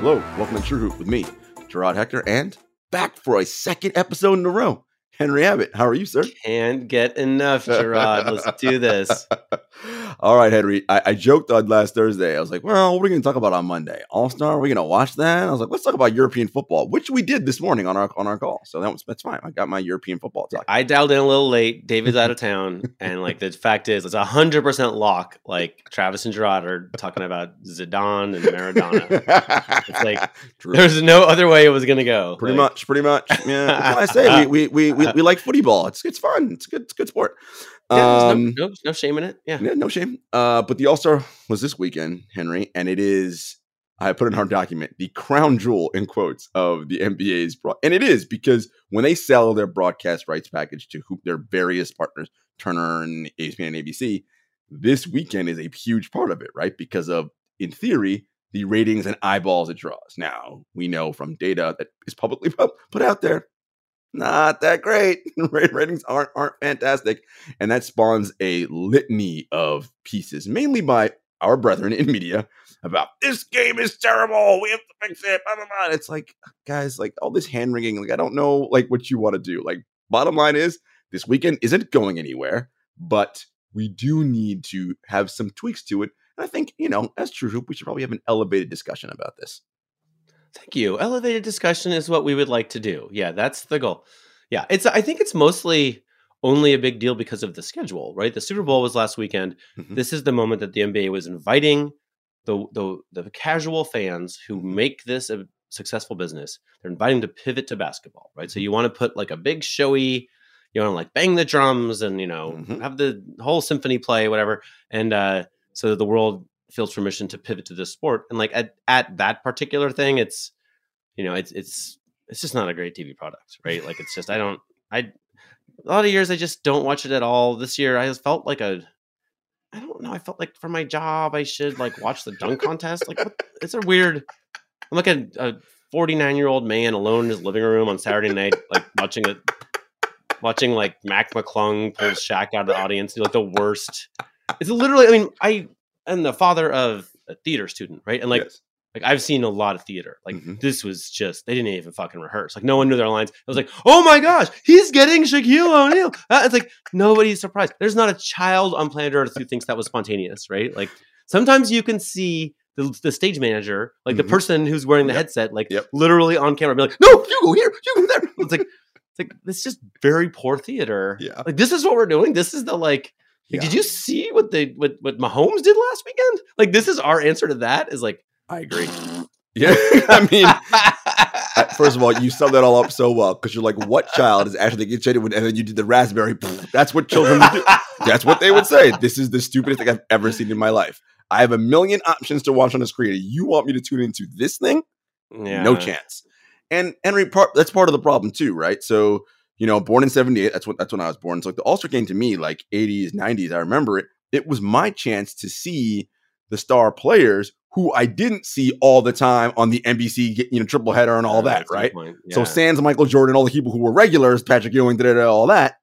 Hello, welcome to True Hoop with me, Gerard Hector, and back for a second episode in a row. Henry Abbott, how are you, sir? Can't get enough, Gerard. Let's do this. All right, Henry. I, I, joked on last Thursday. I was like, well, what are we going to talk about on Monday? All Star? Are we going to watch that? I was like, let's talk about European football, which we did this morning on our on our call. So that was, that's fine. I got my European football talk. I dialed in a little late. David's out of town. And like the fact is, it's a 100% lock. Like Travis and Gerard are talking about Zidane and Maradona. it's like, True. there's no other way it was going to go. Pretty like, much. Pretty much. Yeah. I say? We, we, we, we, we like footy ball. It's, it's fun. It's good. It's good sport. Yeah, um, no, no, no, shame in it. Yeah. yeah, no shame. Uh, but the All Star was this weekend, Henry, and it is. I put in our document the crown jewel in quotes of the NBA's broad, and it is because when they sell their broadcast rights package to their various partners, Turner and ESPN and ABC, this weekend is a huge part of it, right? Because of, in theory, the ratings and eyeballs it draws. Now we know from data that is publicly put out there not that great. Ratings aren't aren't fantastic, and that spawns a litany of pieces, mainly by our brethren in media, about this game is terrible. We have to fix it. Blah, blah, blah. It's like, guys, like all this hand wringing. Like I don't know, like what you want to do. Like bottom line is, this weekend isn't going anywhere, but we do need to have some tweaks to it. And I think you know, as True Hoop, we should probably have an elevated discussion about this. Thank you. Elevated discussion is what we would like to do. Yeah, that's the goal. Yeah, it's. I think it's mostly only a big deal because of the schedule, right? The Super Bowl was last weekend. Mm-hmm. This is the moment that the NBA was inviting the the, the casual fans who mm-hmm. make this a successful business. They're inviting to pivot to basketball, right? So mm-hmm. you want to put like a big showy, you want to like bang the drums and you know mm-hmm. have the whole symphony play, whatever, and uh, so the world feels permission to pivot to this sport. And like at, at that particular thing, it's you know, it's it's it's just not a great TV product, right? Like it's just I don't I a lot of years I just don't watch it at all. This year I just felt like a I don't know, I felt like for my job I should like watch the dunk contest. Like what, it's a weird I'm like a, a 49 year old man alone in his living room on Saturday night, like watching it watching like Mac McClung pull Shaq out of the audience, like the worst. It's literally, I mean, I and the father of a theater student, right? And like yes. like I've seen a lot of theater. Like mm-hmm. this was just they didn't even fucking rehearse. Like no one knew their lines. It was like, oh my gosh, he's getting Shaquille O'Neal. Uh, it's like nobody's surprised. There's not a child on planet Earth who thinks that was spontaneous, right? Like sometimes you can see the, the stage manager, like mm-hmm. the person who's wearing the yep. headset, like yep. literally on camera, be like, no, you go here, you go there. It's like it's like it's just very poor theater. Yeah. Like this is what we're doing. This is the like like, did you see what they what what Mahomes did last weekend? Like, this is our answer to that. Is like, I agree. yeah, I mean, first of all, you summed that all up so well because you're like, what child is actually getting shaded with, and then you did the raspberry. That's what children do. That's what they would say. This is the stupidest thing I've ever seen in my life. I have a million options to watch on the screen. You want me to tune into this thing? Yeah. No chance. And Henry, part, that's part of the problem too, right? So you know, born in 78. That's what that's when I was born. So like the All-Star game to me, like 80s, 90s, I remember it. It was my chance to see the star players who I didn't see all the time on the NBC, you know, triple header and all yeah, that, right? Yeah. So Sans, Michael Jordan, all the people who were regulars, Patrick Ewing, da, da, da, all that.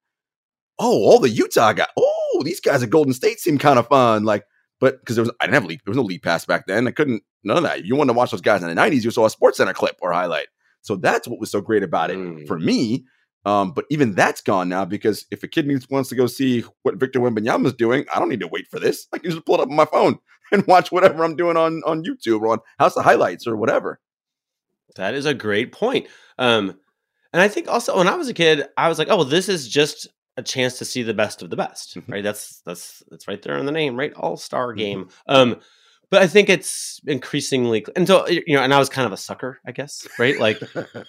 Oh, all the Utah guys. Oh, these guys at Golden State seem kind of fun. Like, but because there was I didn't have league, there was no league pass back then. I couldn't none of that. You wanted to watch those guys in the 90s, you saw a sports center clip or highlight. So that's what was so great about it mm. for me um, but even that's gone now because if a kid needs wants to go see what Victor Wembanyama is doing, I don't need to wait for this. I can just pull it up on my phone and watch whatever I'm doing on on YouTube or on House of Highlights or whatever. That is a great point. Um, and I think also when I was a kid, I was like, oh, well, this is just a chance to see the best of the best, mm-hmm. right? That's that's that's right there in the name, right? All star mm-hmm. game. Um, but I think it's increasingly and so you know, and I was kind of a sucker, I guess, right? Like,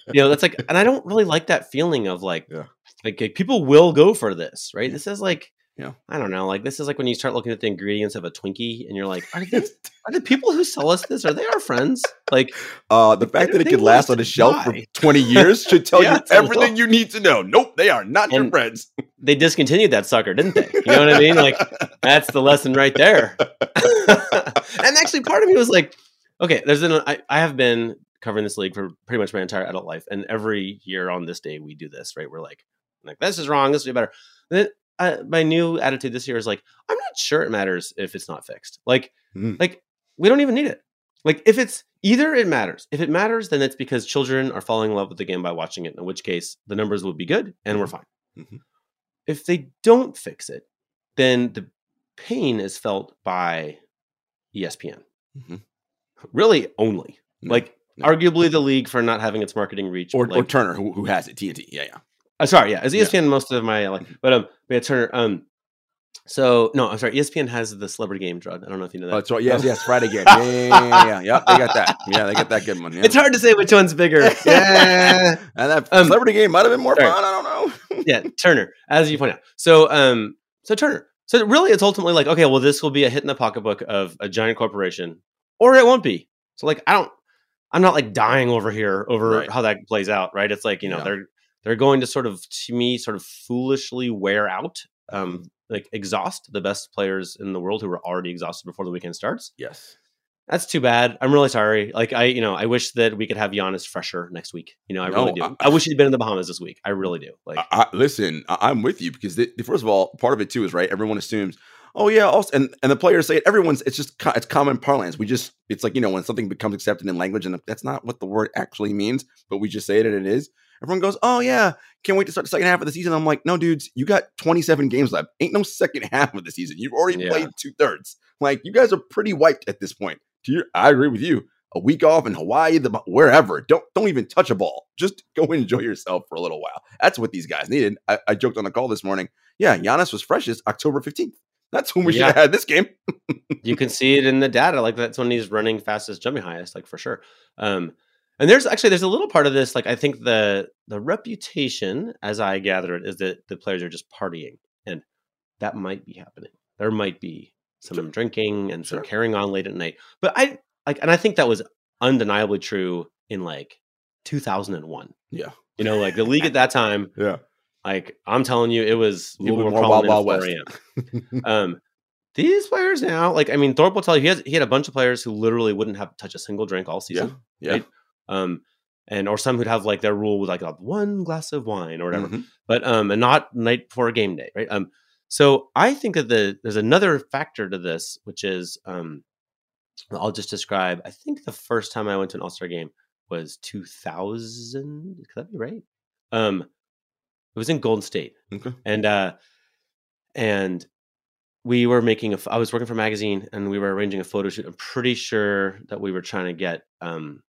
you know, that's like, and I don't really like that feeling of like, yeah. like, like people will go for this, right? This is like, yeah, I don't know, like this is like when you start looking at the ingredients of a Twinkie, and you're like, are these are the people who sell us this? Are they our friends? Like, uh, the fact that it could last on a shelf die. for 20 years should tell yeah, you everything you need to know. Nope, they are not and your friends. they discontinued that sucker, didn't they? You know what I mean? Like, that's the lesson right there. and actually, part of me was like, okay, there's an I, I have been covering this league for pretty much my entire adult life, and every year on this day we do this, right? We're like, like this is wrong, this would be better. then uh, my new attitude this year is like, I'm not sure it matters if it's not fixed. Like, mm. like we don't even need it. Like if it's either it matters. If it matters, then it's because children are falling in love with the game by watching it, in which case the numbers will be good and we're fine. Mhm. If they don't fix it, then the pain is felt by ESPN. Mhm. Really only. No, like no. arguably the league for not having its marketing reach. or, or Turner, who, who has it, TNT. Yeah, yeah. Uh, sorry, yeah, as Yeah. ESPN most of my like, but um, but yeah, Turner. Um, so no, I'm sorry. ESPN has the celebrity game drug. I don't know if you know that. Oh, that's right. Yes, yes. Friday game. Yeah, yeah, yeah, yeah, yeah. Yep, they got that. Yeah, they got that good one. Yeah. It's hard to say which one's bigger. yeah, and that Um, celebrity game might have been more sorry. fun. I don't know. yeah, Turner, as you point out. So, um, so Turner. So really, it's ultimately like, okay, well, this will be a hit in the pocketbook of a giant corporation, or it won't be. So, like, I don't, I'm not like dying over here over Right. how that plays out, right? It's like you know Yeah. they're they're going to sort of to me sort of foolishly wear out, um, like exhaust the best players in the world who were already exhausted before the weekend starts. Yes. That's too bad. I'm really sorry. Like I, you know, I wish that we could have Giannis fresher next week. You know, I No, really do. I- I, wish he'd been in the Bahamas this week. I really do. Like, I, I, listen, I, I'm with you because the, first of all, part of it too is right. Everyone assumes, oh yeah, also, and and the players say it. Everyone's it's just it's common parlance. We just it's like you know when something becomes accepted in language, and that's not what the word actually means, but we just say it and it is. Everyone goes, oh yeah, can't wait to start the second half of the season. I'm like, no, dudes, you got 27 games left. Ain't no second half of the season. You've already Yeah. played two thirds. Like you guys are pretty wiped at this point. To your, I agree with you. A week off in Hawaii, the wherever. Don't don't even touch a ball. Just go enjoy yourself for a little while. That's what these guys needed. I, I joked on the call this morning. Yeah, Giannis was freshest October 15th. That's when we should have had this game. you can see it in the data. Like that's when he's running fastest, jumping highest, like for sure. Um, and there's actually there's a little part of this. Like I think the the reputation, as I gather it, is that the players are just partying, and that might be happening. There might be some Sure. drinking and some Sure. carrying on late at night. But I like, and I think that was undeniably true in like 2001. Yeah. You know, like the league at that time. Yeah. Like I'm telling you, it was People were more Wild Wild 4 a.m. um, these players now, like I mean, Thorpe will tell you he has he had a bunch of players who literally wouldn't have touched a single drink all Yeah. season. Yeah. Right? Um, and or some who'd have like their rule with like a one glass of wine or whatever, Mhm. but um, and not night before game day, right? Um, so I think that the there's another factor to this, which is um, I'll just describe. I think the first time I went to an All Star game was 2000. Could that be right? Um, it was in Golden State Okay. and uh and we were making a i was working for a magazine and we were arranging a photo shoot i'm pretty sure that we were trying to get um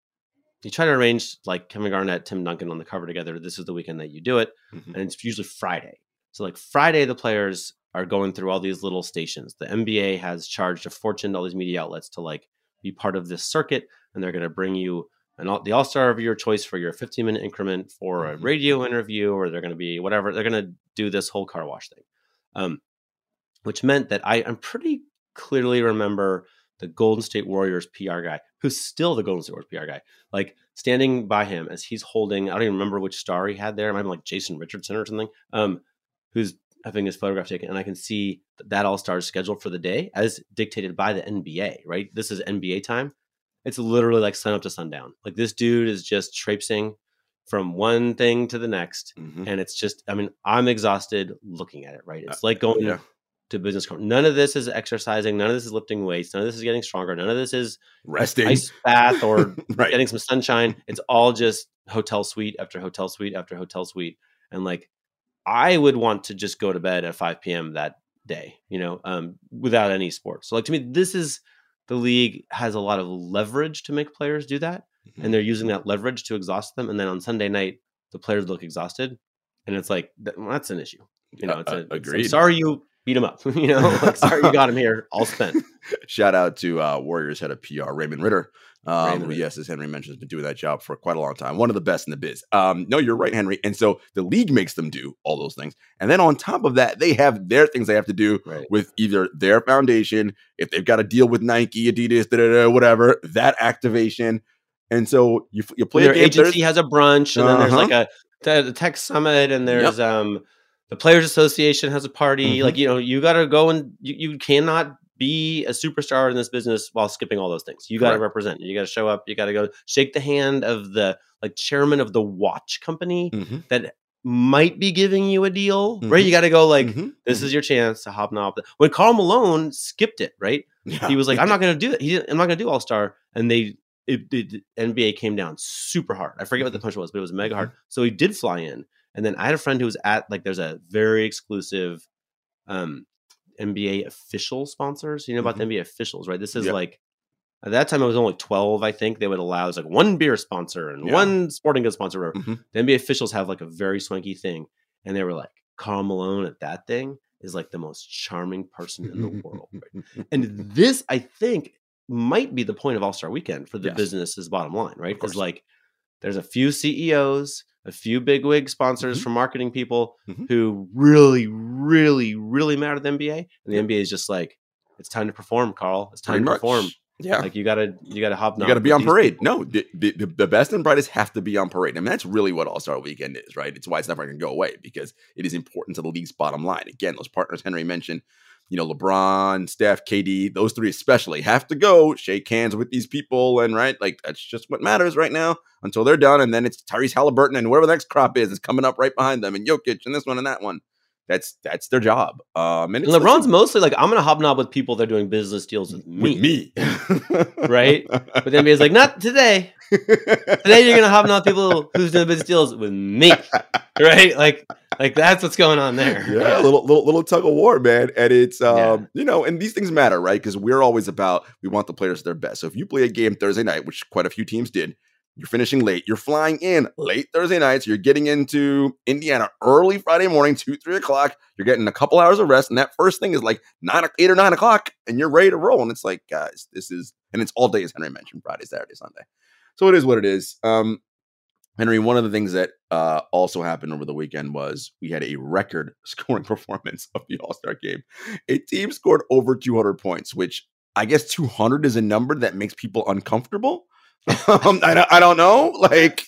you try to arrange like kevin garnett tim duncan on the cover together this is the weekend that you do it Mhm. and it's usually friday so like friday the players are going through all these little stations the nba has charged a fortune to all these media outlets to like be part of this circuit and they're going to bring you an all, the all-star of your choice for your 15 minute increment for a Mhm. radio interview or they're going to be whatever they're going to do this whole car wash thing um, which meant that I, I'm pretty clearly remember the Golden State Warriors PR guy, who's still the Golden State Warriors PR guy, like standing by him as he's holding, I don't even remember which star he had there. It might like Jason Richardson or something, um, who's having his photograph taken. And I can see that, that All Star is scheduled for the day as dictated by the NBA, right? This is NBA time. It's literally like sun up to sundown. Like this dude is just traipsing from one thing to the next Mhm. and it's just i mean i'm exhausted looking at it right it's like going Uh, yeah. To business none of this is exercising none of this is lifting weights none of this is getting stronger none of this is Resting. ice bath or right. getting some sunshine it's all just hotel suite after hotel suite after hotel suite and like i would want to just go to bed at 5 p.m that day you know um, without any sports so like to me this is the league has a lot of leverage to make players do that and they're using that leverage to exhaust them. And then on Sunday night, the players look exhausted, and it's like well, that's an issue. You know, Uh, it's uh, a, it's- I'm agreed. sorry you beat him up. you know, like, sorry you got him here all spent. Shout out to uh, Warriors head of PR Raymond Ridder, um, Raymond who, Ridder. yes, as Henry mentioned, has been doing that job for quite a long time. One of the best in the biz. Um, no, you're right, Henry. And so the league makes them do all those things, and then on top of that, they have their things they have to do Right. with either their foundation, if they've got a deal with Nike, Adidas, da, da, da, whatever, that activation. And so you you play Their agency Thursday- has a brunch, and then there's Uh-huh. like a the, the tech summit, and there's um the players association has a party. Mhm. Like you know, you got to go and you, you cannot be a superstar in this business while skipping all those things. You got to represent. You got to show up. You got to go shake the hand of the like chairman of the watch company Mhm, that might be giving you a deal, right? Mhm. You got to go like mhm, this is your chance to hobnob. When Karl Malone skipped it, right? Yeah. He was like, I'm not going to do it. He didn't, I'm not going to do All Star. And they, it, it, NBA came down super hard. I forget what the punch was, but it was mega hard. So he did fly in. And then I had a friend who was at like, there's a very exclusive um, NBA official sponsors. You know about the NBA officials, right? This is Yep. like, at that time, I was only 12, I think. They would allow, like one beer sponsor and Yeah. one sporting goods sponsor. Mhm. The NBA officials have like a very swanky thing. And they were like, Karl Malone at that thing is like the most charming person in the world. right? And this, I think, might be the point of All Star Weekend for the Yes. business's bottom line, right? Because like, there's a few CEOs, a few bigwig sponsors Mhm. from marketing people Mhm. who really, really, really matter to the NBA, and the NBA is just like, it's time to perform, Carl. It's time Pretty to much. perform. Yeah. Like you gotta, you gotta hobnob. You got to be on parade. people. No, the, the, the best and brightest have to be on parade. I mean, that's really what All Star Weekend is, right? It's why it's never going to go away because it is important to the league's bottom line. Again, those partners Henry mentioned, you know, LeBron, Steph, KD, those three especially have to go shake hands with these people. And, right, like that's just what matters right now until they're done. And then it's Tyrese Halliburton and whoever the next crop is is coming up right behind them and Jokic and this one and that one. That's that's their job. Um, and And LeBron's mostly like, I'm gonna hobnob with people that are doing business deals with me, with me. right? But then is like, not today. Today you're gonna hobnob with people who's doing business deals with me, right? Like, like that's what's going on there. yeah, a little little little tug of war, man. And it's um, Yeah. you know, and these things matter, right? Because we're always about we want the players at their best. So if you play a game Thursday night, which quite a few teams did, you're finishing late, you're flying in late Thursday nights, you're getting into Indiana early Friday morning, two, three o'clock, you're getting a couple hours of rest, and that first thing is like nine, eight or nine o'clock, and you're ready to roll. And it's like, guys, this is and it's all day, as Henry mentioned, Friday, Saturday, Sunday. So it is what it is. Um, Henry, one of the things that uh, also happened over the weekend was we had a record scoring performance of the All Star game. A team scored over 200 points, which I guess 200 is a number that makes people uncomfortable. um, I, don't- I don't know. Like,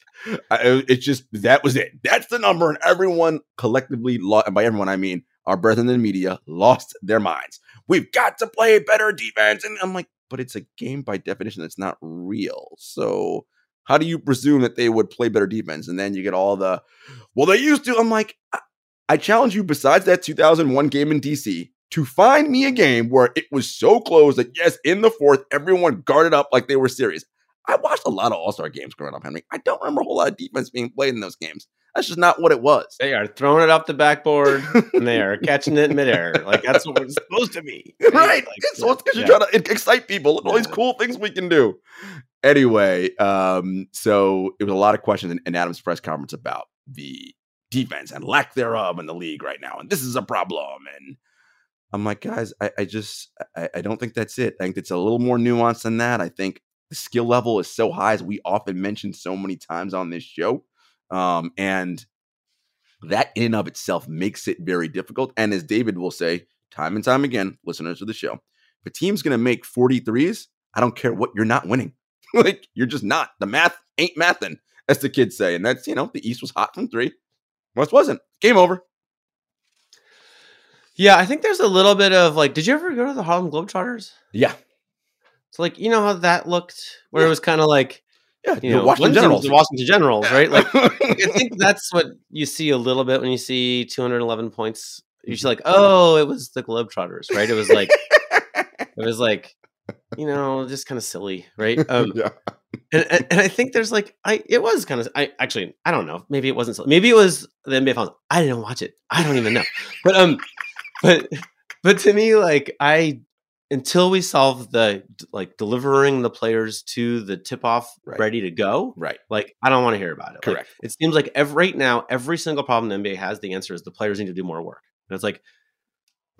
I, it's just that was it. That's the number, and everyone collectively, lo- and by everyone I mean our brethren in the media, lost their minds. We've got to play better defense, and I'm like, but it's a game by definition that's not real. So how do you presume that they would play better defense? And then you get all the, well, they used to. I'm like, I, challenge you, besides that 2001 game in DC, to find me a game where it was so close that, yes, in the fourth, everyone guarded up like they were serious. I watched a lot of All Star games growing up, Henry. I don't remember a whole lot of defense being played in those games. That's just not what it was. They are throwing it off the backboard and they are catching it in midair. Like that's what we're supposed to be. right. Like, so it's because yeah. you're trying to excite people and all these cool things we can do. Anyway, um, so it was a lot of questions in, in Adam's press conference about the defense and lack thereof in the league right now, and this is a problem. And I'm like, guys, I, I just I, I don't think that's it. I think it's a little more nuanced than that. I think the skill level is so high, as we often mention so many times on this show, um, and that in and of itself makes it very difficult. And as David will say time and time again, listeners of the show, if a team's going to make 43s, I don't care what you're not winning. like you're just not. The math ain't mathin', as the kids say. And that's, you know, the East was hot from three. West wasn't. Game over. Yeah, I think there's a little bit of like, did you ever go to the Harlem Globetrotters? Yeah. So like, you know how that looked, where it was kind of like, Yeah. you know, Washington Generals. the Washington Generals, right? Like, I think that's what you see a little bit when you see 211 points. You're just mm-hmm. like, oh, it was the Globetrotters, right? It was like, it was like, you know, just kind of silly, right? Um, yeah. and, and, and I think there's like I it was kind of I actually I don't know maybe it wasn't so maybe it was the NBA Finals I didn't watch it I don't even know but um but but to me like I until we solve the like delivering the players to the tip off Right. ready to go Right. like I don't want to hear about it Like, Correct. it seems like every, right now every single problem the NBA has the answer is the players need to do more work and it's like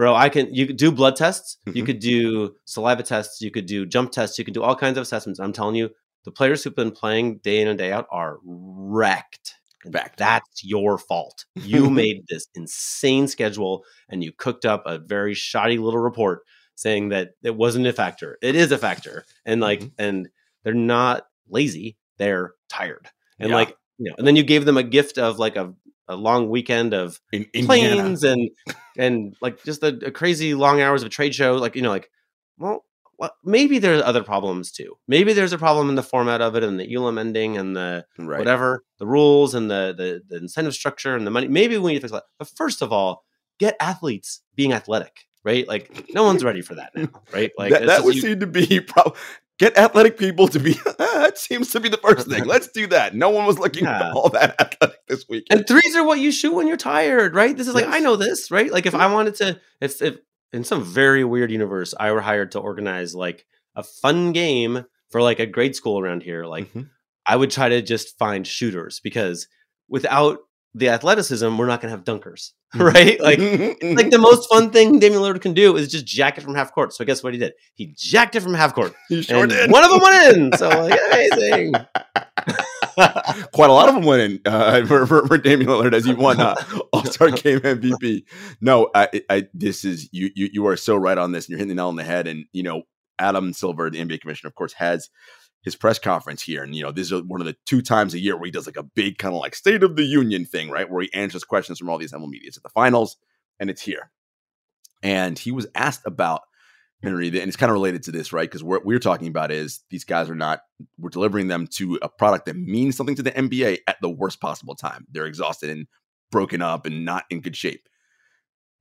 bro I can you could do blood tests you Mhm. could do saliva tests you could do jump tests you can do all kinds of assessments I'm telling you the players who've been playing day in and day out are wrecked. Wrecked. That's your fault. You made this insane schedule and you cooked up a very shoddy little report saying that it wasn't a factor. It is a factor. And like, Mhm. and they're not lazy, they're tired. And Yeah. like, you know, and then you gave them a gift of like a, a long weekend of In Indiana. planes and and like just a, a crazy long hours of a trade show like you know like well well, maybe there's other problems too maybe there's a problem in the format of it and the elam ending and the Right. whatever the rules and the, the the incentive structure and the money maybe we need to fix that but first of all get athletes being athletic right? Like no one's ready for that now, right? Like that, that would you- seem to be prob- get athletic people to be. that seems to be the first thing. Let's do that. No one was looking Yeah. all that athletic this week. and threes are what you shoot when you're tired, right? This is like I know this, right? Like if I wanted to, if if in some very weird universe I were hired to organize like a fun game for like a grade school around here, like Mhm. I would try to just find shooters because without the athleticism, we're not going to have dunkers, right? Like, like the most fun thing Damian Lillard can do is just jack it from half court. So guess what he did? He jacked it from half court, you sure did. one of them went in. So like, amazing. Quite a lot of them went in uh, for, for, for Damian Lillard as he won uh, All Star Game MVP. No, I, I, this is you, you. You are so right on this, and you're hitting the nail on the head. And you know, Adam Silver, the NBA commissioner, of course, has his press conference here, and you know, this is one of the two times a year where he does like a big kind of like State of the Union thing, right, where he answers questions from all these media. At the finals, and it's here. And he was asked about Henry, and it's kind of related to this, right? Because what we're talking about is these guys are not, we're delivering them to a product that means something to the NBA at the worst possible time. They're exhausted and broken up and not in good shape.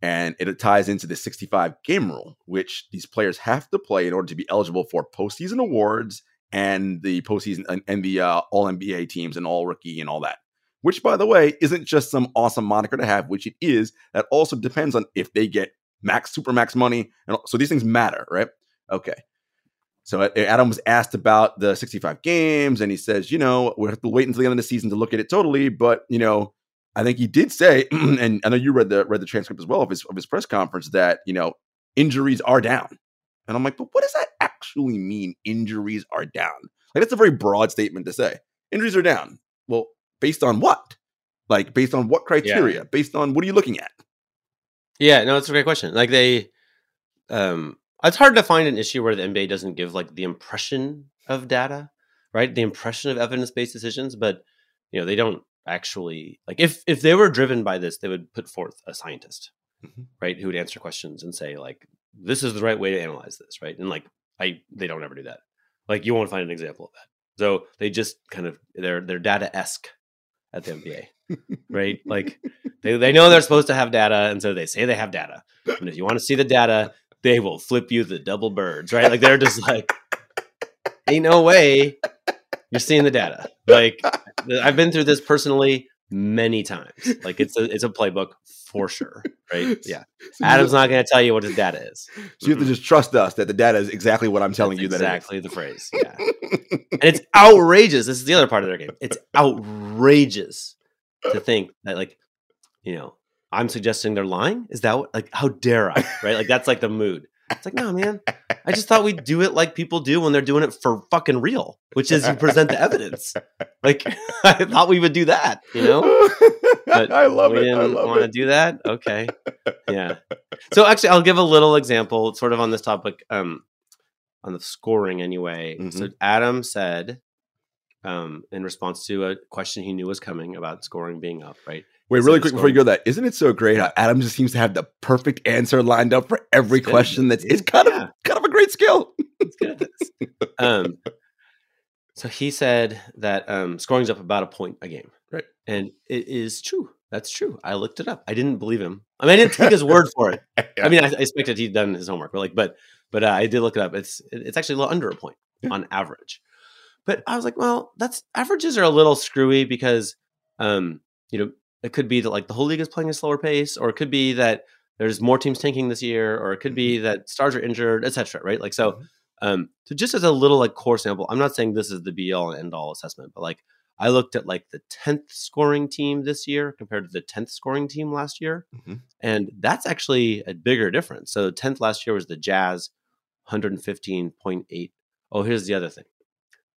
And it ties into the 65 game rule, which these players have to play in order to be eligible for postseason awards and the postseason and, and the uh, all NBA teams and all rookie and all that. Which, by the way, isn't just some awesome moniker to have, which it is. That also depends on if they get max, super max money. And so these things matter, right? Okay. So Adam was asked about the 65 games, and he says, you know, we have to wait until the end of the season to look at it totally. But you know, I think he did say, and I know you read the read the transcript as well of his of his press conference that you know injuries are down. And I'm like, but what does that actually mean? Injuries are down. Like that's a very broad statement to say. Injuries are down. Well, based on what? Like based on what criteria? Based on what are you looking at? Yeah, no, it's a great question. Like they, um, it's hard to find an issue where the NBA doesn't give like the impression of data, right? The impression of evidence-based decisions, but you know they don't actually like if if they were driven by this, they would put forth a scientist, Mhm. right, who would answer questions and say like, "This is the right way to analyze this," right? And like, I they don't ever do that. Like, you won't find an example of that. So they just kind of they're they're data esque at the NBA, right? Like they, they know they're supposed to have data, and so they say they have data. And if you want to see the data, they will flip you the double birds, right? Like they're just like, ain't no way you're seeing the data. Like I've been through this personally many times. Like it's a it's a playbook for sure, right? Yeah. Adam's not going to tell you what his data is. So you have to just trust us that the data is exactly what I'm telling That's you that exactly the phrase. Yeah. and it's outrageous. This is the other part of their game. It's outrageous to think that, like, you know, I'm suggesting they're lying. Is that what, like, how dare I? Right? Like, that's like the mood. It's like, no, man. I just thought we'd do it like people do when they're doing it for fucking real, which is you present the evidence. Like, I thought we would do that, you know? But I love we it. I didn't love want to do that. Okay, yeah. So actually, I'll give a little example, sort of on this topic, um, on the scoring anyway. So Mhm. Adam said, um, in response to a question he knew was coming about scoring being up, right? Wait, really quick before you go, that isn't it so great how Adam just seems to have the perfect answer lined up for every question? That's it's kind Yeah. of kind great skill. He's good at this. um, so he said that um, scoring's up about a point a game, Right. And it is true. That's true. I looked it up. I didn't believe him. I mean, I didn't take his word for it. I mean, I, I expected he'd done his homework, but like, but but uh, I did look it up. It's it's actually a little under a point Yeah. on average. But I was like, well, that's averages are a little screwy because, um, you know, it could be that like the whole league is playing a slower pace, or it could be that there's more teams tanking this year, or it could be that stars are injured, etc. Right? Like so. Mhm. Um, so just as a little like core sample, I'm not saying this is the be all and end all assessment, but like I looked at like the 10th scoring team this year compared to the 10th scoring team last year. Mhm. And that's actually a bigger difference. So 10th last year was the Jazz, 115.8. Oh, here's the other thing.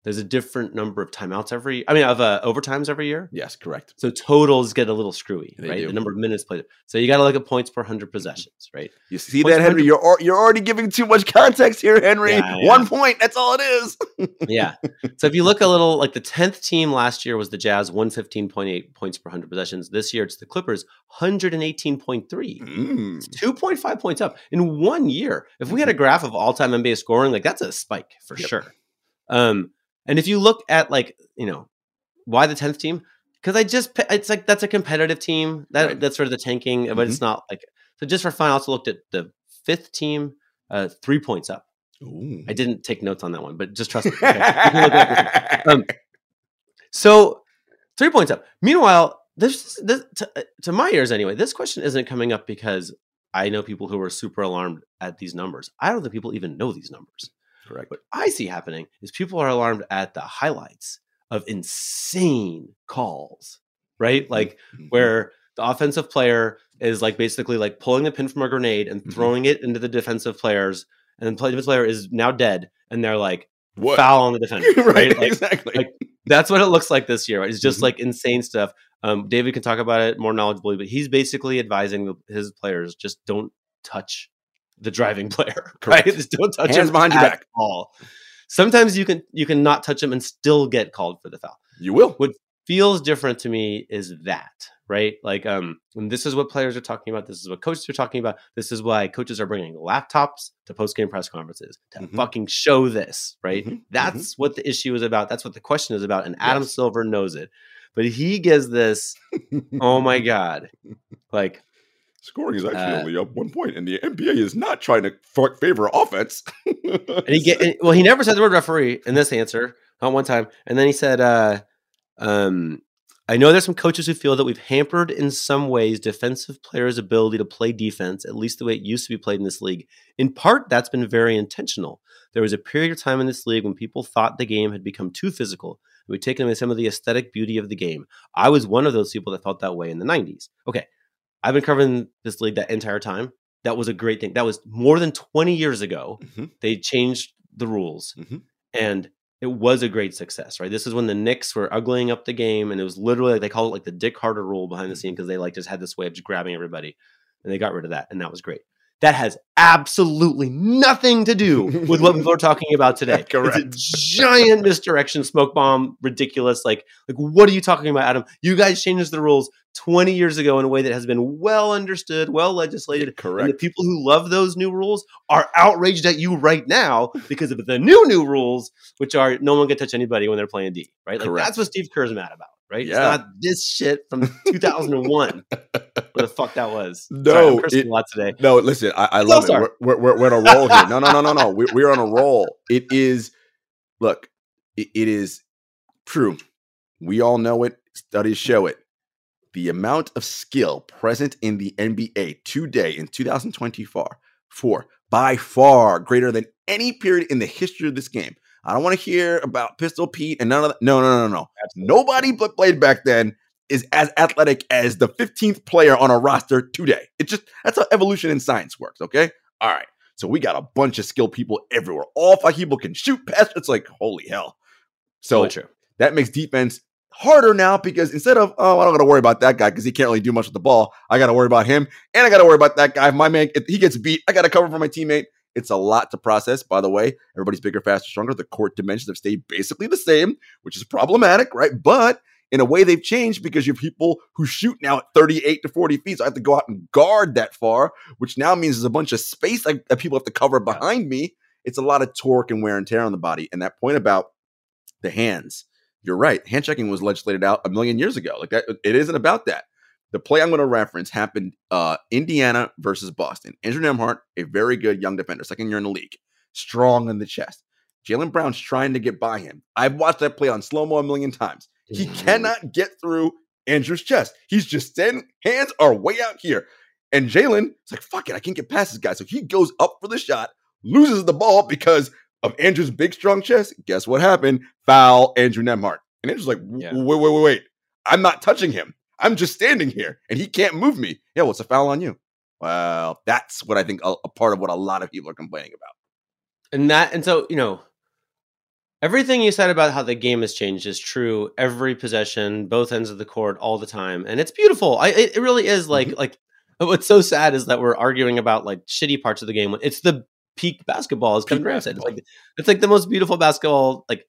There's a different number of timeouts every, I mean, of uh, overtimes every year. Yes, correct. So totals get a little screwy, They right? do. The number of minutes played. So you got to look at points per 100 possessions, right? You see Points that, Henry? You're al- you're already giving too much context here, Henry. Yeah, yeah. One point. That's all it is. yeah. So if you look a little like the 10th team last year was the Jazz 115.8 points per 100 possessions. This year it's the Clippers 118.3 mm. 2.5 points up in one year. If we had a graph of all-time NBA scoring, like that's a spike for Yep. sure. Um and if you look at like, you know, why the 10th team? Cuz I just it's like that's a competitive team. That Right. that's sort of the tanking, but it's not like so just for fun I also looked at the fifth team, uh, three points up. Ooh. I didn't take notes on that one, but just trust me. Okay? You can look it up. Um, so three points up. Meanwhile, this, this to, uh, to my ears anyway, this question isn't coming up because I know people who are super alarmed at these numbers. I don't think people even know these numbers. Correct. What I see happening is people are alarmed at the highlights of insane calls, right? Like Mhm. where the offensive player is like basically like pulling the pin from a grenade and Mhm. throwing it into the defensive players, and the defensive player is now dead, and they're like what? foul on the defender, right, right? Like, exactly. like, that's what it looks like this year. Right? It's just Mhm. like insane stuff. Um, David can talk about it more knowledgeably, but he's basically advising the, his players just don't touch the driving player, right? Correct. Just don't touch Hands him behind your at back. all. Sometimes you can you can not touch him and still get called for the foul you will. What feels different to me is that right like um and this is what players are talking about this is what coaches are talking about this is why coaches are bringing laptops to post-game press conferences to Mhm. fucking show this right Mhm, that's what the issue is about that's what the question is about and adam Yes. silver knows it but he gives this oh my god like Scoring is actually Uh, only up one point, and the NBA is not trying to f- favor offense. and he get and- well he never said the word referee in this answer not one time and then he said uh um I know there's some coaches who feel that we've hampered in some ways defensive players' ability to play defense, at least the way it used to be played in this league. In part, that's been very intentional. There was a period of time in this league when people thought the game had become too physical. We'd taken away some of the aesthetic beauty of the game. I was one of those people that felt that way in the 90s. Okay, I've been covering this league that entire time. That was a great thing. That was more than 20 years ago Mhm, they changed the rules Mhm. and it was a great success right this is when the Knicks were uglying up the game and it was literally like they call it like the Dick Harter rule behind the scene because they like just had this way of just grabbing everybody and they got rid of that and that was great that has absolutely nothing to do with what are talking about today Correct. it's a giant misdirection smoke bomb ridiculous like like what are you talking about adam you guys changed the rules 20 years ago in a way that has been well understood well legislated and the Correct. people who love those new rules are outraged at you right now because of the new new rules, which are no one can touch anybody when they're playing D. Right? Like Correct. that's what Steve Kerr's mad about. Right? Yeah. It's not this shit from 2001. what the fuck that was? No, Sorry, it- a lot today. No, listen, I, I love it. We're, we're, we're on a roll here. No, no, no, no, no. We're, we're on a roll. It is, look, it, it is true. We all know it. Studies show it. The amount of skill present in the NBA today in 2024, for by far greater than any period in the history of this game. I don't want to hear about Pistol Pete and none of that. No, no, no, no. Nobody but played back then is as athletic as the 15th player on a roster today. It just that's how evolution in science works, okay? All right. So we got a bunch of skilled people everywhere. All five people can shoot past. It's like, holy hell. So true. that makes defense harder now because instead of, oh, I don't got to worry about that guy because he can't really do much with the ball, I got to worry about him and I got to worry about that guy. If my man, if he gets beat, I got to cover for my teammate. It's a lot to process. By the way, everybody's bigger, faster, stronger. The court dimensions have stayed basically the same, which is problematic, right? But in a way, they've changed because you have people who shoot now at 38 to 40 feet. So I have to go out and guard that far, which now means there's a bunch of space that people have to cover behind me. It's a lot of torque and wear and tear on the body. And that point about the hands, you're right. Hand checking was legislated out a million years ago. Like that, it isn't about that. The play I'm going to reference happened uh, Indiana versus Boston. Andrew Nembhard, a very good young defender, second year in the league, strong in the chest. Jaylen Brown's trying to get by him. I've watched that play on slow mo a million times. He Mhm. cannot get through Andrew's chest. He's just standing, hands are way out here. And Jaylen is like, fuck it, I can't get past this guy. So he goes up for the shot, loses the ball because of Andrew's big, strong chest. Guess what happened? Foul Andrew Nembhard. And Andrew's like, Yeah. wait, wait, wait, wait. I'm not touching him. I'm just standing here and he can't move me. Yeah, what's a foul on you? Well, that's what I think a, a part of what a lot of people are complaining about. And that, and so, you know, everything you said about how the game has changed is true. Every possession, both ends of the court, all the time. And it's beautiful. I, it, it really is like, mm-hmm. like, what's so sad is that we're arguing about like shitty parts of the game. It's the peak basketball, as Kevin Durant said. It's like, it's like the most beautiful basketball. Like,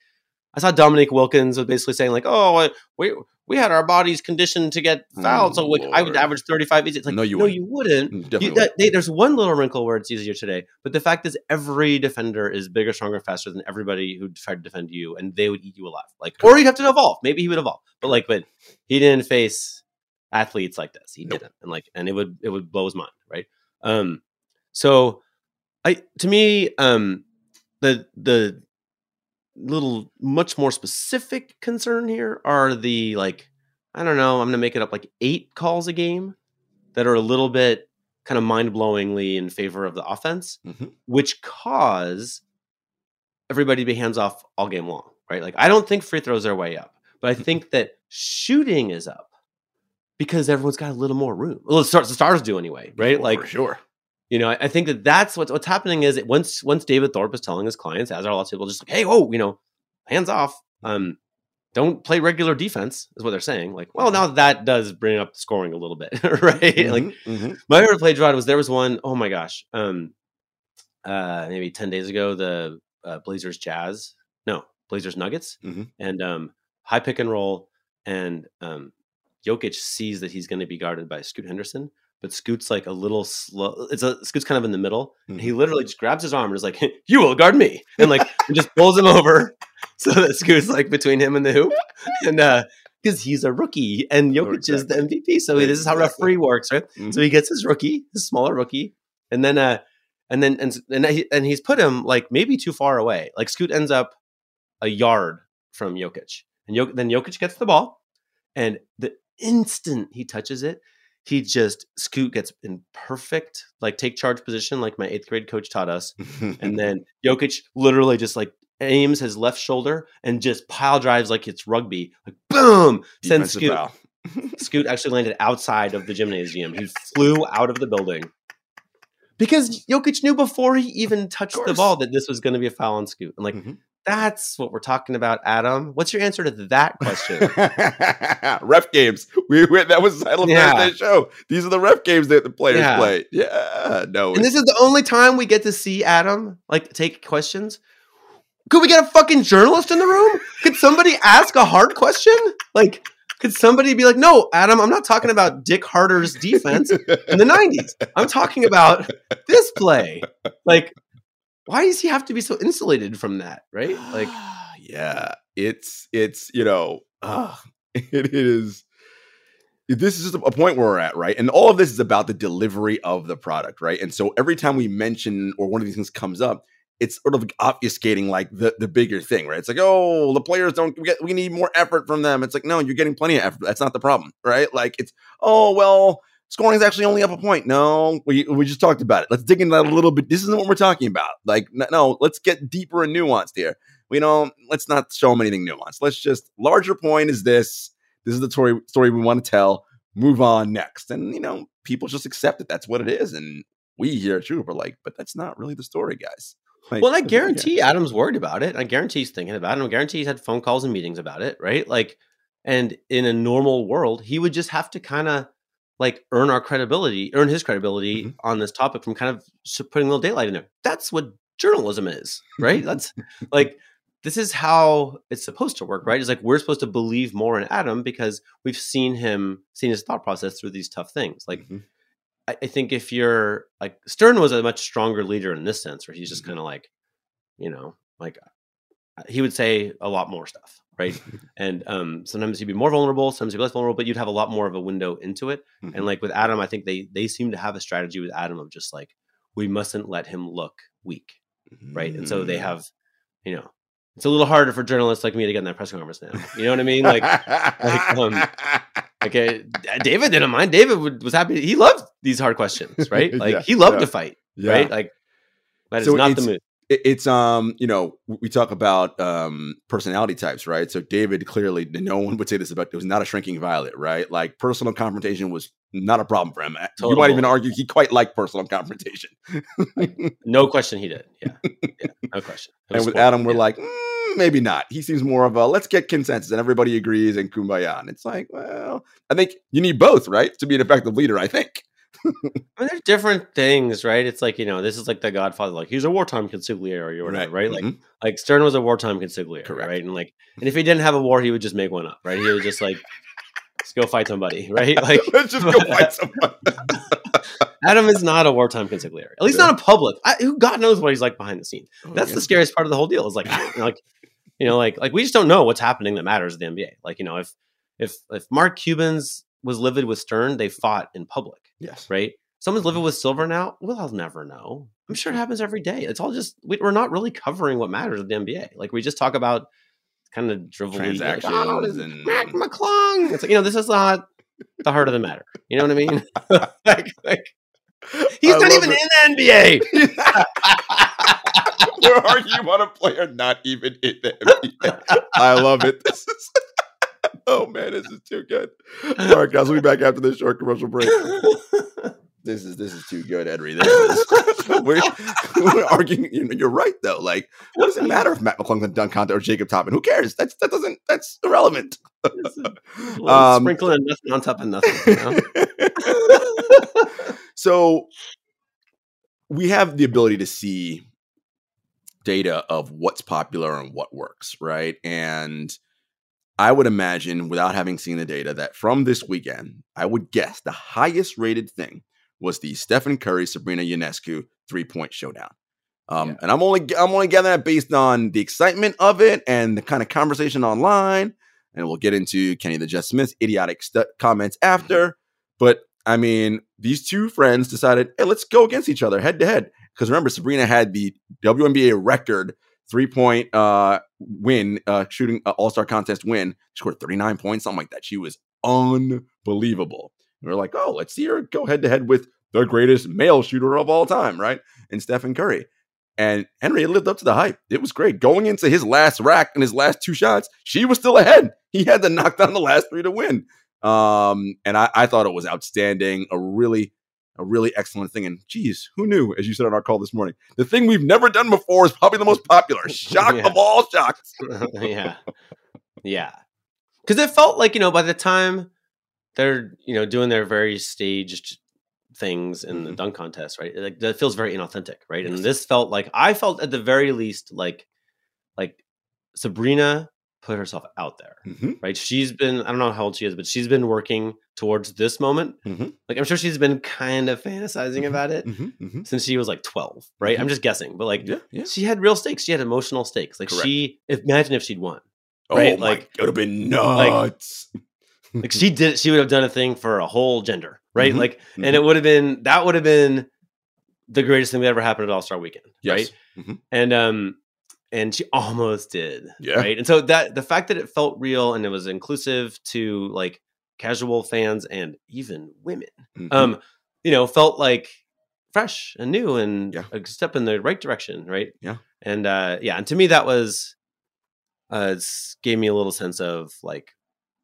I saw Dominique Wilkins was basically saying like, "Oh, we we had our bodies conditioned to get fouled, so like I would average thirty five easy." It's like, No, you no, wouldn't. you wouldn't. Mm, You, that, they, there's one little wrinkle where it's easier today, but the fact is, every defender is bigger, stronger, faster than everybody who tried to defend you, and they would eat you alive. Like, or you'd have to evolve. Maybe he would evolve, but like, but he didn't face athletes like this. He Nope. didn't, and like, and it would it would blow his mind, right? Um, so I to me, um, the the little much more specific concern here are the like I don't know. I'm gonna make it up like eight calls a game that are a little bit kind of mind blowingly in favor of the offense, Mm-hmm. which cause everybody to be hands off all game long, right? Like I don't think free throws are way up, but I think that shooting is up because everyone's got a little more room. Well, the stars, do anyway, right? Oh, like for sure. You know, I, I think that that's what's what's happening is once once David Thorpe is telling his clients, as are lots of people, just like, hey, whoa, you know, hands off. Um, don't play regular defense is what they're saying. Like, well, now that does bring up scoring a little bit, right? Like Mhm, mhm. my favorite play, Gerard, was there was one, oh my gosh, um, uh, maybe ten days ago, the uh, Blazers Jazz, no, Blazers Nuggets, Mhm. and um, high pick and roll, and um, Jokic sees that he's going to be guarded by Scoot Henderson, but Scoot's like a little slow. It's a Scoot's kind of in the middle, and he literally just grabs his arm and is like, "You will guard me," and like and just pulls him over so that Scoot's like between him and the hoop, and uh. Because he's a rookie and Oh, Jokic is the MVP, so this is how Exactly. referee works, right? Mhm. So he gets his rookie, his smaller rookie, and then uh, and then and and, he, and he's put him like maybe too far away. Like Scoot ends up a yard from Jokic, and Jok- then Jokic gets the ball, and the instant he touches it, he just Scoot gets in perfect like take charge position, like my eighth grade coach taught us, and then Jokic literally just like aims his left shoulder and just pile drives like it's rugby, like boom, sends Scoot. Scoot actually landed outside of the gymnasium. He flew out of the building because Jokic knew before he even touched the ball that this was going to be a foul on Scoot. And like, Mhm. That's what we're talking about, Adam. What's your answer to that question? ref games. We, we that was the title of Yeah. Thursday's show. These are the ref games that the players Yeah. play. Yeah, no. and this is the only time we get to see Adam like take questions. Could we get a fucking journalist in the room? Could somebody ask a hard question? Like, could somebody be like, "No, Adam, I'm not talking about Dick Harter's defense in the '90s. I'm talking about this play." Like, why does he have to be so insulated from that? Right? Like, yeah, it's it's you know, uh, it is. This is just a point where we're at, right? And all of this is about the delivery of the product, right? And so every time we mention or one of these things comes up, it's sort of obfuscating like the the bigger thing, right? It's like, oh, the players don't we get we need more effort from them. It's like, no, you're getting plenty of effort. That's not the problem, right? Like it's oh well, scoring is actually only up a point. No, we we just talked about it. Let's dig into that a little bit. This isn't what we're talking about. Like, no, let's get deeper and nuanced here. We know, let's not show them anything nuanced. Let's just larger point is this. This is the story story we want to tell. Move on next, and you know, people just accept it. That's what it is, and we here at True Hoop are like, but that's not really the story, guys. Like, well, I guarantee Adam's worried about it. I guarantee he's thinking about it. I guarantee he's had phone calls and meetings about it, right? Like, and in a normal world, he would just have to kind of like earn our credibility, earn his credibility Mhm. on this topic from kind of putting a little daylight in there. That's what journalism is, right? That's like this is how it's supposed to work, right? It's like we're supposed to believe more in Adam because we've seen him, seen his thought process through these tough things. Like, Mhm. I, I think if you're like Stern was a much stronger leader in this sense, where he's just Mhm. kind of like, you know, like he would say a lot more stuff, right? and um, sometimes he'd be more vulnerable, sometimes he'd be less vulnerable, but you'd have a lot more of a window into it. Mhm. And like with Adam, I think they they seem to have a strategy with Adam of just like we mustn't let him look weak, right? And so they Mm. have, you know, it's a little harder for journalists like me to get in that press conference now. You know what I mean? Like, like, um, like uh, David didn't mind. David would, was happy. He loved these hard questions, right? Like Yeah, he loved yeah. to fight, Yeah. right? Like that is So not the move. It- it's um you know we talk about um personality types right? So david clearly no one would say this about it was not a shrinking violet right? Like personal confrontation was not a problem for him. You might even argue he quite liked personal confrontation. No question, he did. Yeah, yeah, no question. And with adam we're yeah. like mm, maybe not. He seems more of a let's get consensus and everybody agrees and kumbaya. And it's like well i think you need both right to be an effective leader i think I mean, there's different things, right? It's like you know, this is like the Godfather. Like he's a wartime consigliere or whatever, right? Like Mhm. like Stern was a wartime consigliere, Correct. right? And like, and if he didn't have a war, he would just make one up, right? He would just like just go fight somebody, right? Like let's just go fight someone Adam is not a wartime consigliere, at least Yeah. not a public. I, who God knows what he's like behind the scenes. Oh, That's yeah. the scariest part of the whole deal. Is like, you know, like, you know, like, like we just don't know what's happening that matters at the NBA. Like, you know, if if if Mark Cubans was livid with Stern, they fought in public, yes right? Someone's living with Silver now. Well, I'll never know. I'm sure it happens every day. It's all just we, we're not really covering what matters with the NBA. Like we just talk about kind of drivelly like, Transactions "Oh, and- Mac McClung. It's like you know this is not the heart of the matter. You know what I mean? like, like he's I not even it. in the NBA. We're arguing on a player not even in the NBA. I love it. This is oh man, this is too good. All right, guys, we'll be back after this short commercial break. This is this is too good, Henry. This is, we're, we're arguing. You know, you're right though. Like, what does it matter if Mac McClung can dunk contest or Jacob Toppin? Who cares? That's that doesn't. That's irrelevant. Little Um, sprinkling nothing on top of nothing. You know? so we have the ability to see data of what's popular and what works, right? And I would imagine, without having seen the data, that from this weekend, I would guess the highest rated thing was the Stephen Curry Sabrina Ionescu three point showdown. Um, Yeah. And I'm only I'm only gathering that based on the excitement of it and the kind of conversation online. And we'll get into Kenny the Jet Smith idiotic stu- comments after. But I mean, these two friends decided, hey, let's go against each other head to head. Because remember, Sabrina had the WNBA record three point uh, win, uh, shooting uh, All Star contest win. She scored 39 points, something like that. She was unbelievable. And we're like, oh, let's see her go head to head with the greatest male shooter of all time, right? And Stephen Curry. And Henry lived up to the hype. It was great. Going into his last rack and his last two shots, she was still ahead. He had to knock down the last three to win. Um, and I, I thought it was outstanding, a really, a really excellent thing. And geez, who knew, as you said on our call this morning, the thing we've never done before is probably the most popular. Shock Yeah. of all shocks. yeah. Yeah. Because it felt like, you know, by the time they're, you know, doing their very staged things in the Mhm. dunk contest, right? Like that feels very inauthentic, right? Yes. And this felt like I felt at the very least like like Sabrina put herself out there. Mhm, Right. She's been, I don't know how old she is, but she's been working towards this moment. mhm, Like I'm sure she's been kind of fantasizing Mhm. about it mhm, mhm. since she was like 12, right? I'm just guessing, but like Yeah, yeah. she had real stakes. She had emotional stakes. Like Correct. she imagine if she'd won. Oh Right, my, like- it would have been nuts. like she did she would have done a thing for a whole gender right like and it would have been that would have been the greatest thing that ever happened at all-star weekend Yes. right and um and she almost did Yeah. right and so that the fact that it felt real and it was inclusive to like casual fans and even women Mhm. um you know felt like fresh and new and Yeah. a step in the right direction right Yeah. and uh yeah and to me that was uh gave me a little sense of like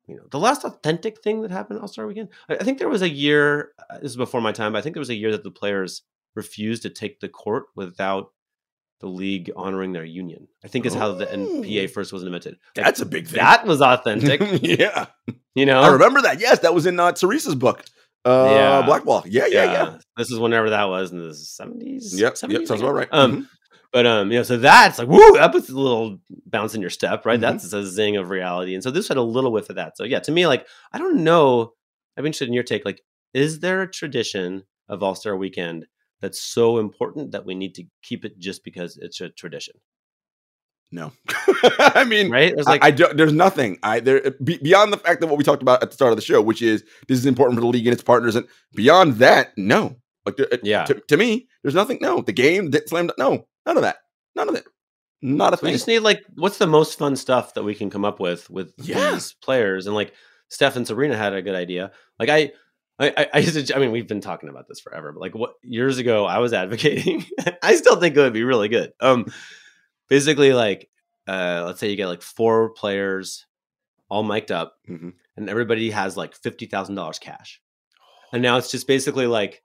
you know the last authentic thing that happened all star weekend I, I think there was a year uh, this is before my time but i think there was a year that the players refused to take the court without the league honoring their union i think is how the Oh. npa first was invented Like, That's a big thing. that was authentic yeah. you know I remember that. Yes, that was in uh, Teresa's book. Uh, Yeah. Black Ball. Yeah, yeah, yeah. this is whenever that was in the 70s Yep, 70s, yep, sounds about right. um Mhm. But um, you know, so that's like woo, that puts a little bounce in your step, right? Mhm. That's a zing of reality. And so this had a little whiff of that. So yeah, to me, like, I don't know. I'm interested in your take. Like, is there a tradition of All Star Weekend that's so important that we need to keep it just because it's a tradition, No, I mean, right? There's like, I, do, there's nothing. I there be, beyond the fact that what we talked about at the start of the show, which is this is important for the league and its partners, and beyond that, no. Like, uh, Yeah. to, to me, there's nothing. No, the game that slammed. No, none of that. None of it. Not a we thing. We just need like, what's the most fun stuff that we can come up with with Yeah. these players? And like, Steph and Sabrina had a good idea. Like, I. I, I, I used to, I mean, we've been talking about this forever, but like what years ago I was advocating, I still think it would be really good. Um, basically like, uh, let's say you get like four players all mic'd up Mhm. and everybody has like $50,000 cash. And now it's just basically like,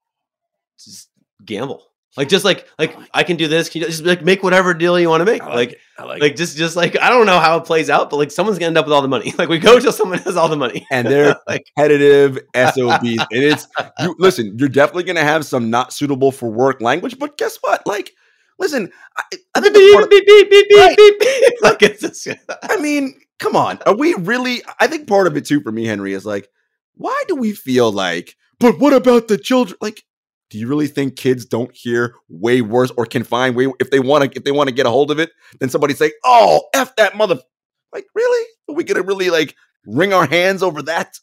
just gamble. Like, just like, like like I can do this. Can you just like make whatever deal you want to make? I like. I like, like just just like I don't know how it plays out, but like someone's gonna end up with all the money. Like we go till someone has all the money. and they're like competitive SOBs. and it's you listen, you're definitely gonna have some not suitable for work language, but guess what? Like, listen, I, I think beep, the part of- beep, beep, beep, beep, Right. beep, beep. like it's just, I mean, come on. Are we really? I think part of it too for me, Henry, is like, why do we feel like, but what about the children? Like, do you really think kids don't hear way worse or can find way if they want to if they want to get a hold of it Then somebody say, oh, f that mother? Like, really? Are we gonna really like wring our hands over that?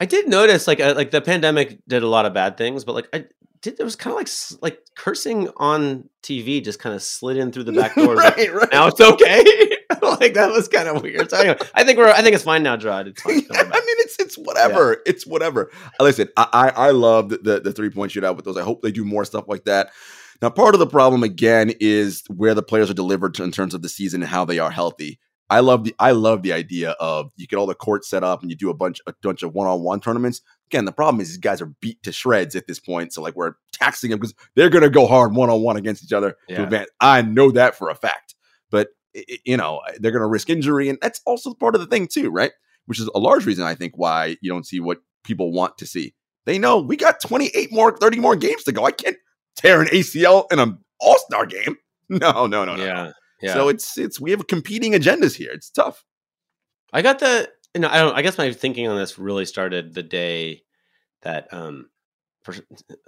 I did notice like uh, like the pandemic did a lot of bad things, but like I, did it was kind of like like cursing on TV just kind of slid in through the back door. right, like, right. Now it's okay. like that was kind of weird. So anyway, I think we're I think it's fine now, Jarod. It's fine. I mean, it's it's whatever. Yeah. It's whatever. Uh, listen, I I, I love the, the, the three point shootout with those. I hope they do more stuff like that. Now, part of the problem again is where the players are delivered in terms of the season and how they are healthy. I love the I love the idea of you get all the courts set up and you do a bunch a bunch of one on one tournaments. Again, the problem is these guys are beat to shreds at this point. So like we're taxing them because they're going to go hard one on one against each other yeah. to advance. I know that for a fact. But you know they're going to risk injury, and that's also part of the thing too, right? Which is a large reason I think why you don't see what people want to see. They know we got 28 more, 30 more games to go. I can't tear an ACL in an All Star game. No, no, no, no. Yeah. Yeah. So it's it's we have competing agendas here. It's tough. I got the you know I don't I guess my thinking on this really started the day that um for,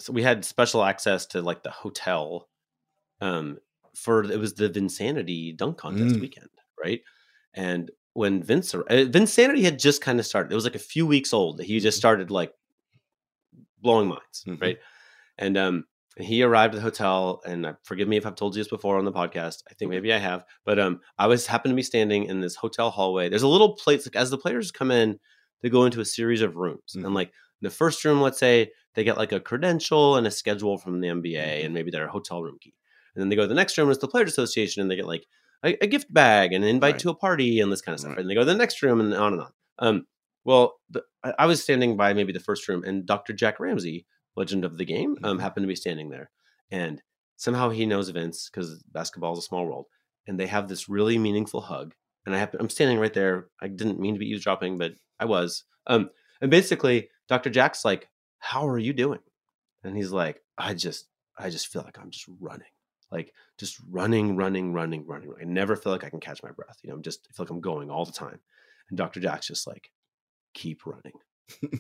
so we had special access to like the hotel um for it was the Vinsanity dunk contest mm. weekend, right? And when Vince uh, Vinsanity had just kind of started, it was like a few weeks old. He just mm-hmm. started like blowing minds, mm-hmm. right? And um he arrived at the hotel and uh, forgive me if i've told you this before on the podcast i think maybe i have but um i was happened to be standing in this hotel hallway there's a little place like as the players come in they go into a series of rooms mm-hmm. and like the first room let's say they get like a credential and a schedule from the nba mm-hmm. and maybe their hotel room key and then they go to the next room it's the players association and they get like a, a gift bag and an invite right. to a party and this kind of stuff right. and they go to the next room and on and on um well the, I, I was standing by maybe the first room and dr jack ramsay legend of the game, um, mm-hmm. happened to be standing there. And somehow he knows Vince because basketball is a small world. And they have this really meaningful hug. And I happen, I'm standing right there. I didn't mean to be eavesdropping, but I was. Um, and basically, Dr. Jack's like, How are you doing? And he's like, I just, I just feel like I'm just running. Like just running, running, running, running. I never feel like I can catch my breath. You know, I'm just I feel like I'm going all the time. And Dr. Jack's just like, keep running.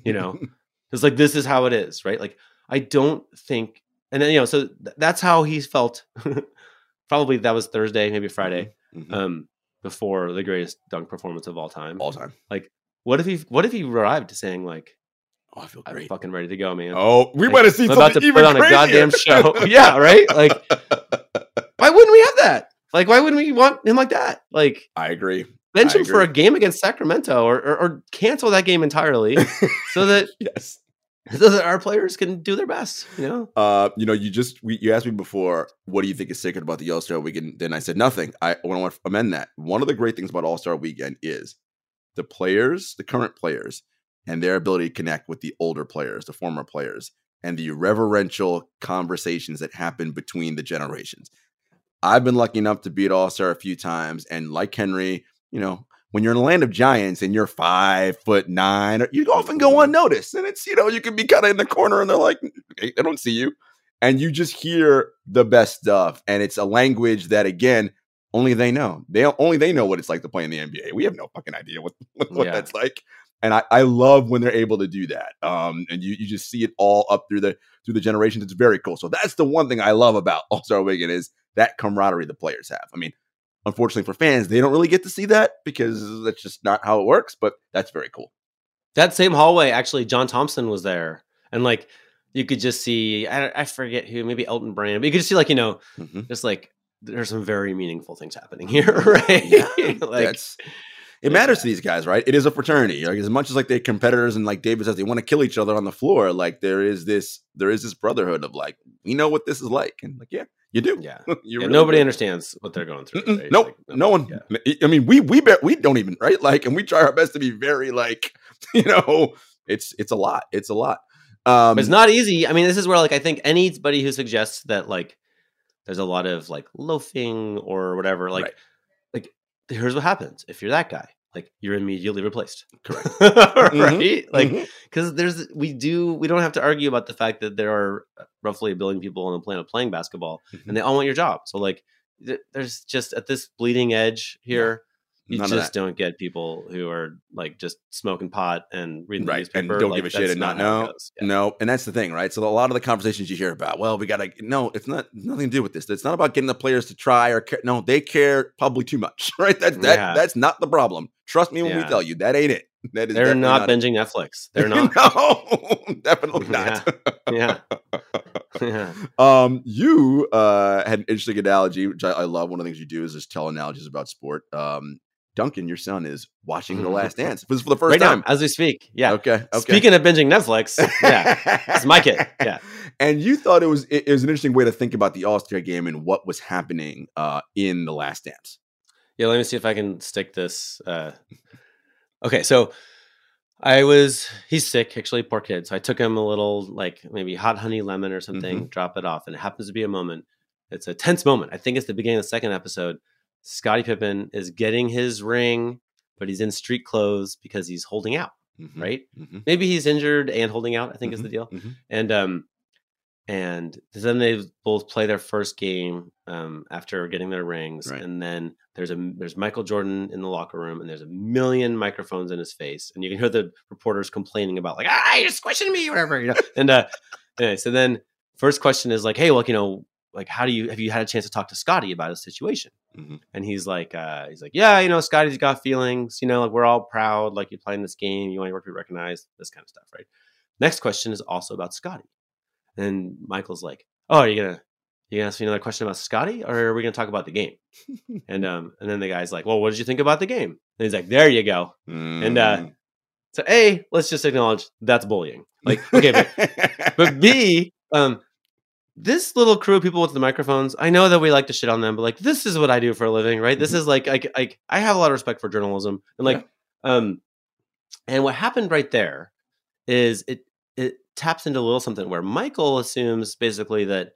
You know, It's like this is how it is, right? Like I don't think, and then you know, so th- that's how he felt. Probably that was Thursday, maybe Friday, mm-hmm. mm-hmm. um, before the greatest dunk performance of all time. All time. Like, what if he? What if he arrived saying like, "Oh, I feel great, I'm fucking ready to go, man." Oh, we like, might have seen I'm about to put on a goddamn show. yeah, right. Like, why wouldn't we have that? Like, why wouldn't we want him like that? Like, I agree bench him for a game against Sacramento or, or, or cancel that game entirely so that yes so that our players can do their best. You know, uh, you know, you just we, you asked me before, what do you think is sacred about the All Star Weekend? Then I said nothing. I want to amend that. One of the great things about All Star Weekend is the players, the current players, and their ability to connect with the older players, the former players, and the reverential conversations that happen between the generations. I've been lucky enough to be at All Star a few times, and like Henry, you know, when you're in the land of giants and you're five foot nine, you often go unnoticed. And it's, you know, you can be kind of in the corner and they're like, hey, I don't see you. And you just hear the best stuff. And it's a language that, again, only they know. They only they know what it's like to play in the NBA. We have no fucking idea what, what yeah. that's like. And I, I love when they're able to do that. Um, and you, you just see it all up through the through the generations. It's very cool. So that's the one thing I love about All Star Weekend is that camaraderie the players have. I mean, Unfortunately for fans, they don't really get to see that because that's just not how it works, but that's very cool. That same hallway, actually, John Thompson was there. And like, you could just see, I, I forget who, maybe Elton Brand, but you could just see, like, you know, mm-hmm. just like, there's some very meaningful things happening here, right? Yeah, like, that's, it matters to these guys, right? It is a fraternity. Like as much as like they're competitors and like David says they want to kill each other on the floor, like there is this there is this brotherhood of like we know what this is like, and like yeah, you do. Yeah. yeah really nobody do. understands what they're going through. Right? Nope. Like, no one. Yeah. I mean, we we bet we don't even right. Like, and we try our best to be very like, you know, it's it's a lot. It's a lot. Um, but it's not easy. I mean, this is where like I think anybody who suggests that like there's a lot of like loafing or whatever, like right. like here's what happens if you're that guy like you're immediately replaced. Correct. Right? Mm-hmm. Like because mm-hmm. there's we do we don't have to argue about the fact that there are uh, roughly a billion people on the planet playing basketball mm-hmm. and they all want your job. So like th- there's just at this bleeding edge here you None just don't get people who are like just smoking pot and reading the right. newspaper and don't like, give a shit and not know. Yeah. No, and that's the thing, right? So a lot of the conversations you hear about, well, we got to no, it's not nothing to do with this. It's not about getting the players to try or care. No, they care probably too much, right? That's that yeah. that's not the problem. Trust me when yeah. we tell you that ain't it. That is They're not it. binging Netflix. They're not. no, definitely not. yeah. yeah. Um, you uh had an interesting analogy, which I, I love. One of the things you do is just tell analogies about sport. Um, Duncan, your son, is watching The Last Dance. For the first right time. now, as we speak. Yeah. Okay. Okay. Speaking of binging Netflix, yeah, it's my kid. Yeah. and you thought it was it, was an interesting way to think about the All Star game and what was happening uh in The Last Dance. Yeah, let me see if I can stick this. Uh... Okay, so I was he's sick, actually, poor kid. So I took him a little like maybe hot honey lemon or something, drop it off, and it happens to be a moment. It's a tense moment. I think it's the beginning of the second episode. Scottie Pippen is getting his ring, but he's in street clothes because he's holding out, Mhm, right? mhm, Maybe he's injured and holding out, I think is the deal. mhm. And um and then they both play their first game um, after getting their rings, Right. and then there's a there's Michael Jordan in the locker room, and there's a million microphones in his face, and you can hear the reporters complaining about like ah you're squishing me, whatever, you know. and uh, anyway, so then first question is like, hey, well, you know, like how do you have you had a chance to talk to Scottie about his situation? Mhm. And he's like, uh, he's like, yeah, you know, Scottie's got feelings, you know, like we're all proud, like you're playing this game, you want your work to be recognized, this kind of stuff, right? Next question is also about Scottie. And Michael's like, "Oh, are you gonna you gonna ask me another question about Scottie, or are we gonna talk about the game?" and um, and then the guy's like, "Well, what did you think about the game?" And he's like, "There you go." And, uh, Mm. So a, let's just acknowledge that's bullying. Like, okay, but but B, um, this little crew of people with the microphones, I know that we like to shit on them, but like this is what I do for a living, right? This is like I I, I have a lot of respect for journalism, and like, um, and what happened right there is it it taps into a little something where Michael assumes basically that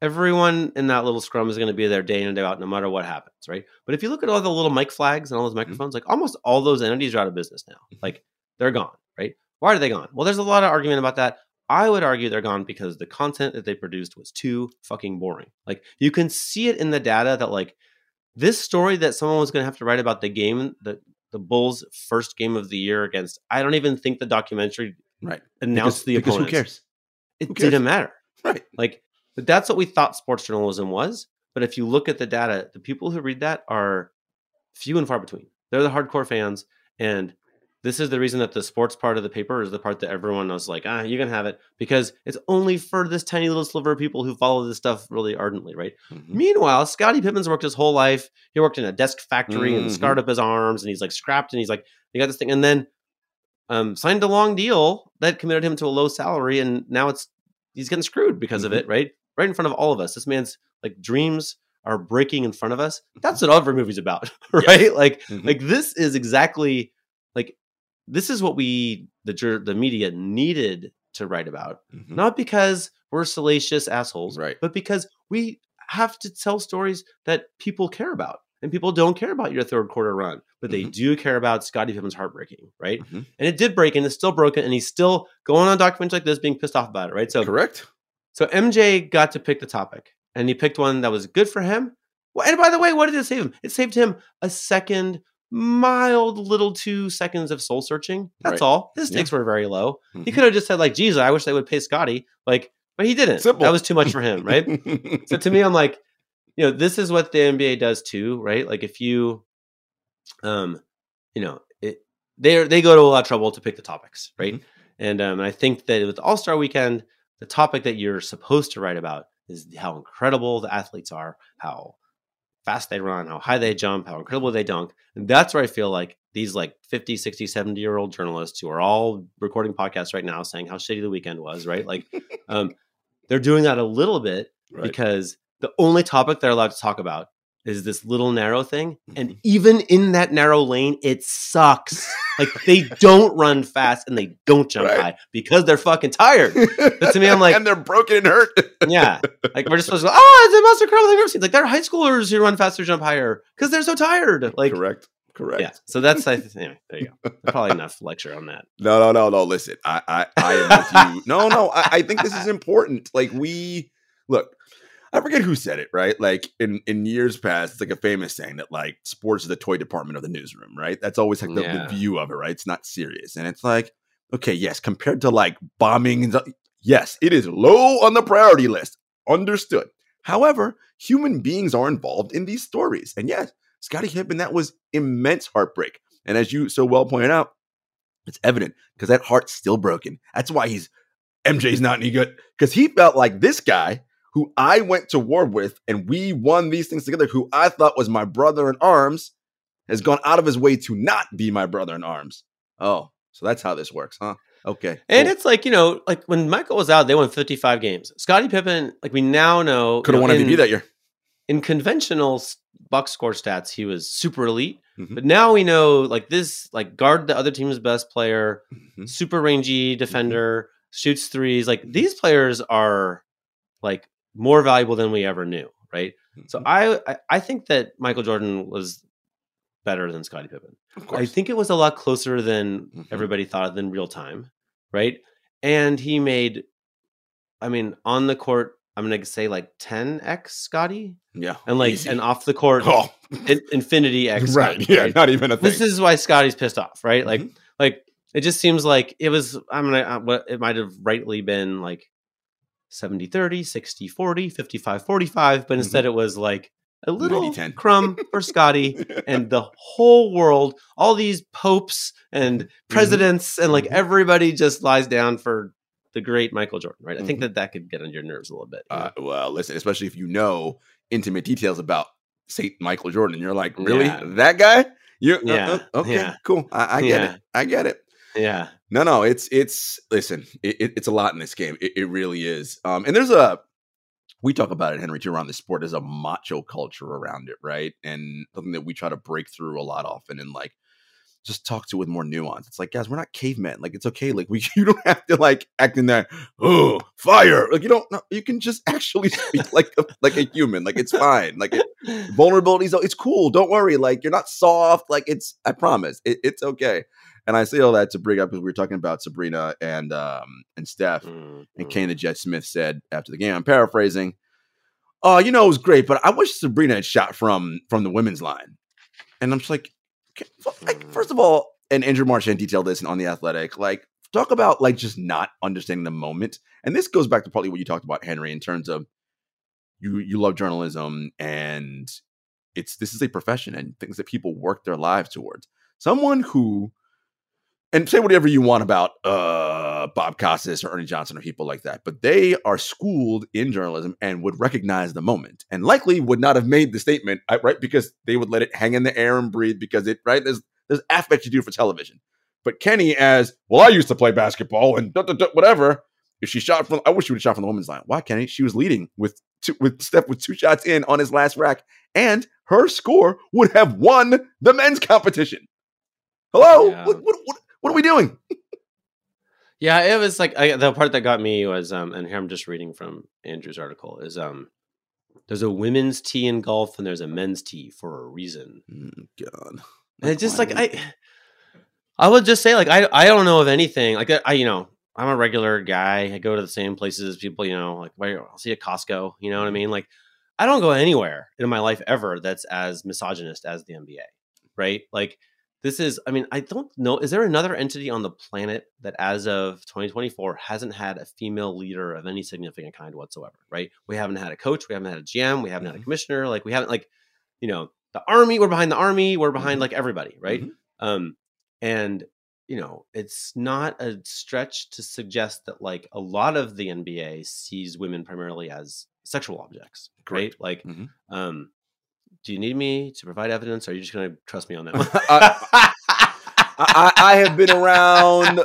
everyone in that little scrum is going to be there day in and day out, no matter what happens, right? But if you look at all the little mic flags and all those microphones, like almost all those entities are out of business now. Mhm. Like they're gone, right? Why are they gone? Well, there's a lot of argument about that. I would argue they're gone because the content that they produced was too fucking boring. Like you can see it in the data that like this story that someone was going to have to write about the game, the the Bulls' first game of the year against. I don't even think the documentary right. announced Because- the because who cares? It Who cares? didn't matter. Right. Like that's what we thought sports journalism was. But if you look at the data, the people who read that are few and far between. They're the hardcore fans, and this is the reason that the sports part of the paper is the part that everyone was like, ah, you can have it because it's only for this tiny little sliver of people who follow this stuff really ardently, right? Mhm. Meanwhile, Scottie Pippen's worked his whole life. He worked in a desk factory and Mhm. scarred up his arms, and he's like scrapped, and he's like, he got this thing, and then um, signed a long deal that committed him to a low salary, and now it's he's getting screwed because of Mhm. it, right? Right in front of all of us. This man's like dreams are breaking in front of us. That's what every movie's about, right? Like, Mhm. like this is exactly like this is what we the the media needed to write about Mhm. not because we're salacious assholes, Right. But because we have to tell stories that people care about, and people don't care about your third quarter run, but they Mhm. do care about Scottie Pippen's heartbreaking, right? Mhm. And it did break, and it's still broken, and he's still going on documentaries like this, being pissed off about it, right? So, Correct. so MJ got to pick the topic, and he picked one that was good for him. Well, and by the way, what did it save him? It saved him a second, mild little two seconds of soul searching. That's Right. all. His Yeah. stakes were very low. He Mhm. could have just said like, "Jesus, I wish they would pay Scottie." Like, but he didn't. Simple. That was too much for him, right? so to me, I'm like, you know, this is what the NBA does too, right? Like if you, um, you know, it they they go to a lot of trouble to pick the topics, right? Mhm. And um, and I think that with All Star Weekend, the topic that you're supposed to write about is how incredible the athletes are, how fast they run, how high they jump, how incredible they dunk. And that's where I feel like these like 50, 60, 70 year old journalists who are all recording podcasts right now saying how shitty the weekend was, right? Like um, they're doing that a little bit Right. because the only topic they're allowed to talk about is this little narrow thing. And Mhm. even in that narrow lane, it sucks. like they don't run fast and they don't jump Right. high because they're fucking tired. But to me, I'm like- and they're broken and hurt. Yeah. Like we're just supposed to go, oh, it's the most incredible thing I've ever seen. Like they're high schoolers who run faster, jump higher because they're so tired. Like, correct. Correct. yeah. So that's, I th- anyway, there you go. Probably enough lecture on that. No, no, no, no. Listen, I, I, I am with you. No, no. I, I think this is important. Like we look. I forget who said it, right? Like in in years past, it's like a famous saying that like sports is the toy department of the newsroom, right? That's always like the, Yeah. the view of it, right? It's not serious, and it's like, okay, yes, compared to like bombing, and yes, it is low on the priority list. Understood. However, human beings are involved in these stories, and yes, Scottie Pippen, that was immense heartbreak. And as you so well pointed out, It's evident because that heart's still broken. That's why he's MJ's not any good because he felt like this guy who I went to war with and we won these things together, who I thought was my brother in arms, has gone out of his way to not be my brother in arms. Oh, so that's how this works, huh? Okay. And cool. it's like, you know, like when Michael was out, they won 55 games. Scottie Pippen, like we now know. Could have won MVP that year. In conventional box score stats, he was super elite. Mm-hmm. But now we know, like this, like guard the other team's best player, mm-hmm. super rangy defender, mm-hmm. shoots threes. Like these players are like more valuable than we ever knew, right? So mm-hmm. I I think that Michael Jordan was better than Scottie Pippen. I think it was a lot closer than mm-hmm. everybody thought than real time, right? And he made, I mean, on the court, I'm gonna say like 10x Scottie. Yeah, and like easy. and off the court, oh. in, infinity x. right. Yeah, right? not even a thing. This is why Scottie's pissed off, right? Mm-hmm. Like, like it just seems like it was. I'm gonna. Uh, what it might have rightly been like 70 30, 60 40, 55 45, but instead mm-hmm. it was like a little crumb for Scottie and the whole world, all these popes and mm-hmm. presidents, mm-hmm. and like mm-hmm. everybody just lies down for the great Michael Jordan, right? Mm-hmm. I think mm-hmm. that that could get on your nerves a little bit. Uh, well, listen, especially if you know intimate details about Saint Michael Jordan, you're like, really, yeah. that guy? You, uh, yeah, uh, uh, okay, yeah. cool. I, I get yeah. it. I get it. Yeah. No, no, it's it's listen, it, it, it's a lot in this game. It, it really is. Um, and there's a we talk about it, Henry, too, around the sport. There's a macho culture around it, right? And something that we try to break through a lot often and like just talk to with more nuance. It's like, guys, we're not cavemen. Like, it's okay. Like, we you don't have to like act in that oh fire. Like, you don't. No, you can just actually speak like a, like a human. Like, it's fine. Like, it, vulnerabilities. It's cool. Don't worry. Like, you're not soft. Like, it's. I promise. It, it's okay. And I say all that to bring up because we were talking about Sabrina and um and Steph mm-hmm. and Kenny the Jet Smith said after the game. I'm paraphrasing. Oh, you know, it was great, but I wish Sabrina had shot from from the women's line. And I'm just like, like first of all, and Andrew Marchand detailed this on the Athletic. Like, talk about like just not understanding the moment. And this goes back to partly what you talked about, Henry, in terms of you you love journalism and it's this is a profession and things that people work their lives towards. Someone who and say whatever you want about uh, Bob Costas or Ernie Johnson or people like that, but they are schooled in journalism and would recognize the moment, and likely would not have made the statement right because they would let it hang in the air and breathe because it right there's there's aspects you do for television. But Kenny, as well, I used to play basketball and da, da, da, whatever. If she shot from, I wish she would have shot from the women's line. Why, Kenny? She was leading with two, with Steph with two shots in on his last rack, and her score would have won the men's competition. Hello, yeah. what, what, what, what are we doing? yeah, it was like I, the part that got me was, um, and here I'm just reading from Andrew's article is, um, there's a women's tee in golf and there's a men's tee for a reason. Mm, God, and it's just like I, I would just say like I I don't know of anything like I you know I'm a regular guy. I go to the same places as people. You know, like where I'll see a Costco. You know what I mean? Like I don't go anywhere in my life ever that's as misogynist as the NBA. Right? Like this is i mean i don't know is there another entity on the planet that as of 2024 hasn't had a female leader of any significant kind whatsoever right we haven't had a coach we haven't had a gm we haven't mm-hmm. had a mm-hmm. commissioner like we haven't like you know the army we're behind the army we're behind mm-hmm. like everybody right mm-hmm. um and you know it's not a stretch to suggest that like a lot of the nba sees women primarily as sexual objects Correct. right like mm-hmm. um do you need me to provide evidence? Or are you just going to trust me on that one? I, I, have been around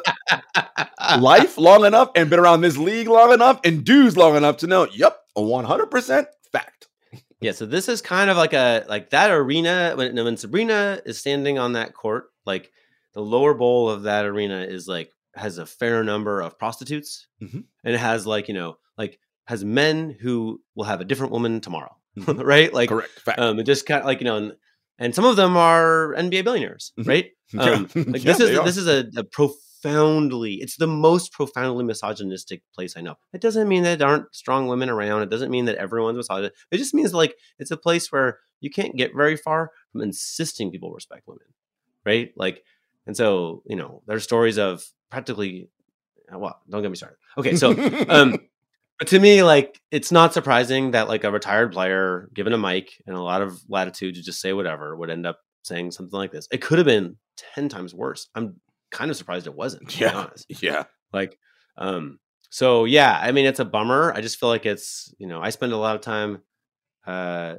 life long enough and been around this league long enough and dudes long enough to know, yep, a 100% fact. Yeah, so this is kind of like a like that arena when when Sabrina is standing on that court, like the lower bowl of that arena is like has a fair number of prostitutes, mm-hmm. and it has like you know like has men who will have a different woman tomorrow. Mm-hmm. right? Like, correct. Fact. Um, just kind of like you know, and, and, some of them are NBA billionaires, mm-hmm. right? Um, yeah. like this is this is a, a, profoundly, it's the most profoundly misogynistic place I know. It doesn't mean that there aren't strong women around. It doesn't mean that everyone's misogynist. It just means like it's a place where you can't get very far from insisting people respect women, right? Like, and so you know, there's stories of practically. Well, don't get me started. Okay, so um, but to me, like it's not surprising that like a retired player given a mic and a lot of latitude to just say whatever would end up saying something like this. It could have been ten times worse. I'm kind of surprised it wasn't. To Yeah. be honest. Yeah. Like, um, so yeah, I mean, it's a bummer. I just feel like it's you know, I spend a lot of time uh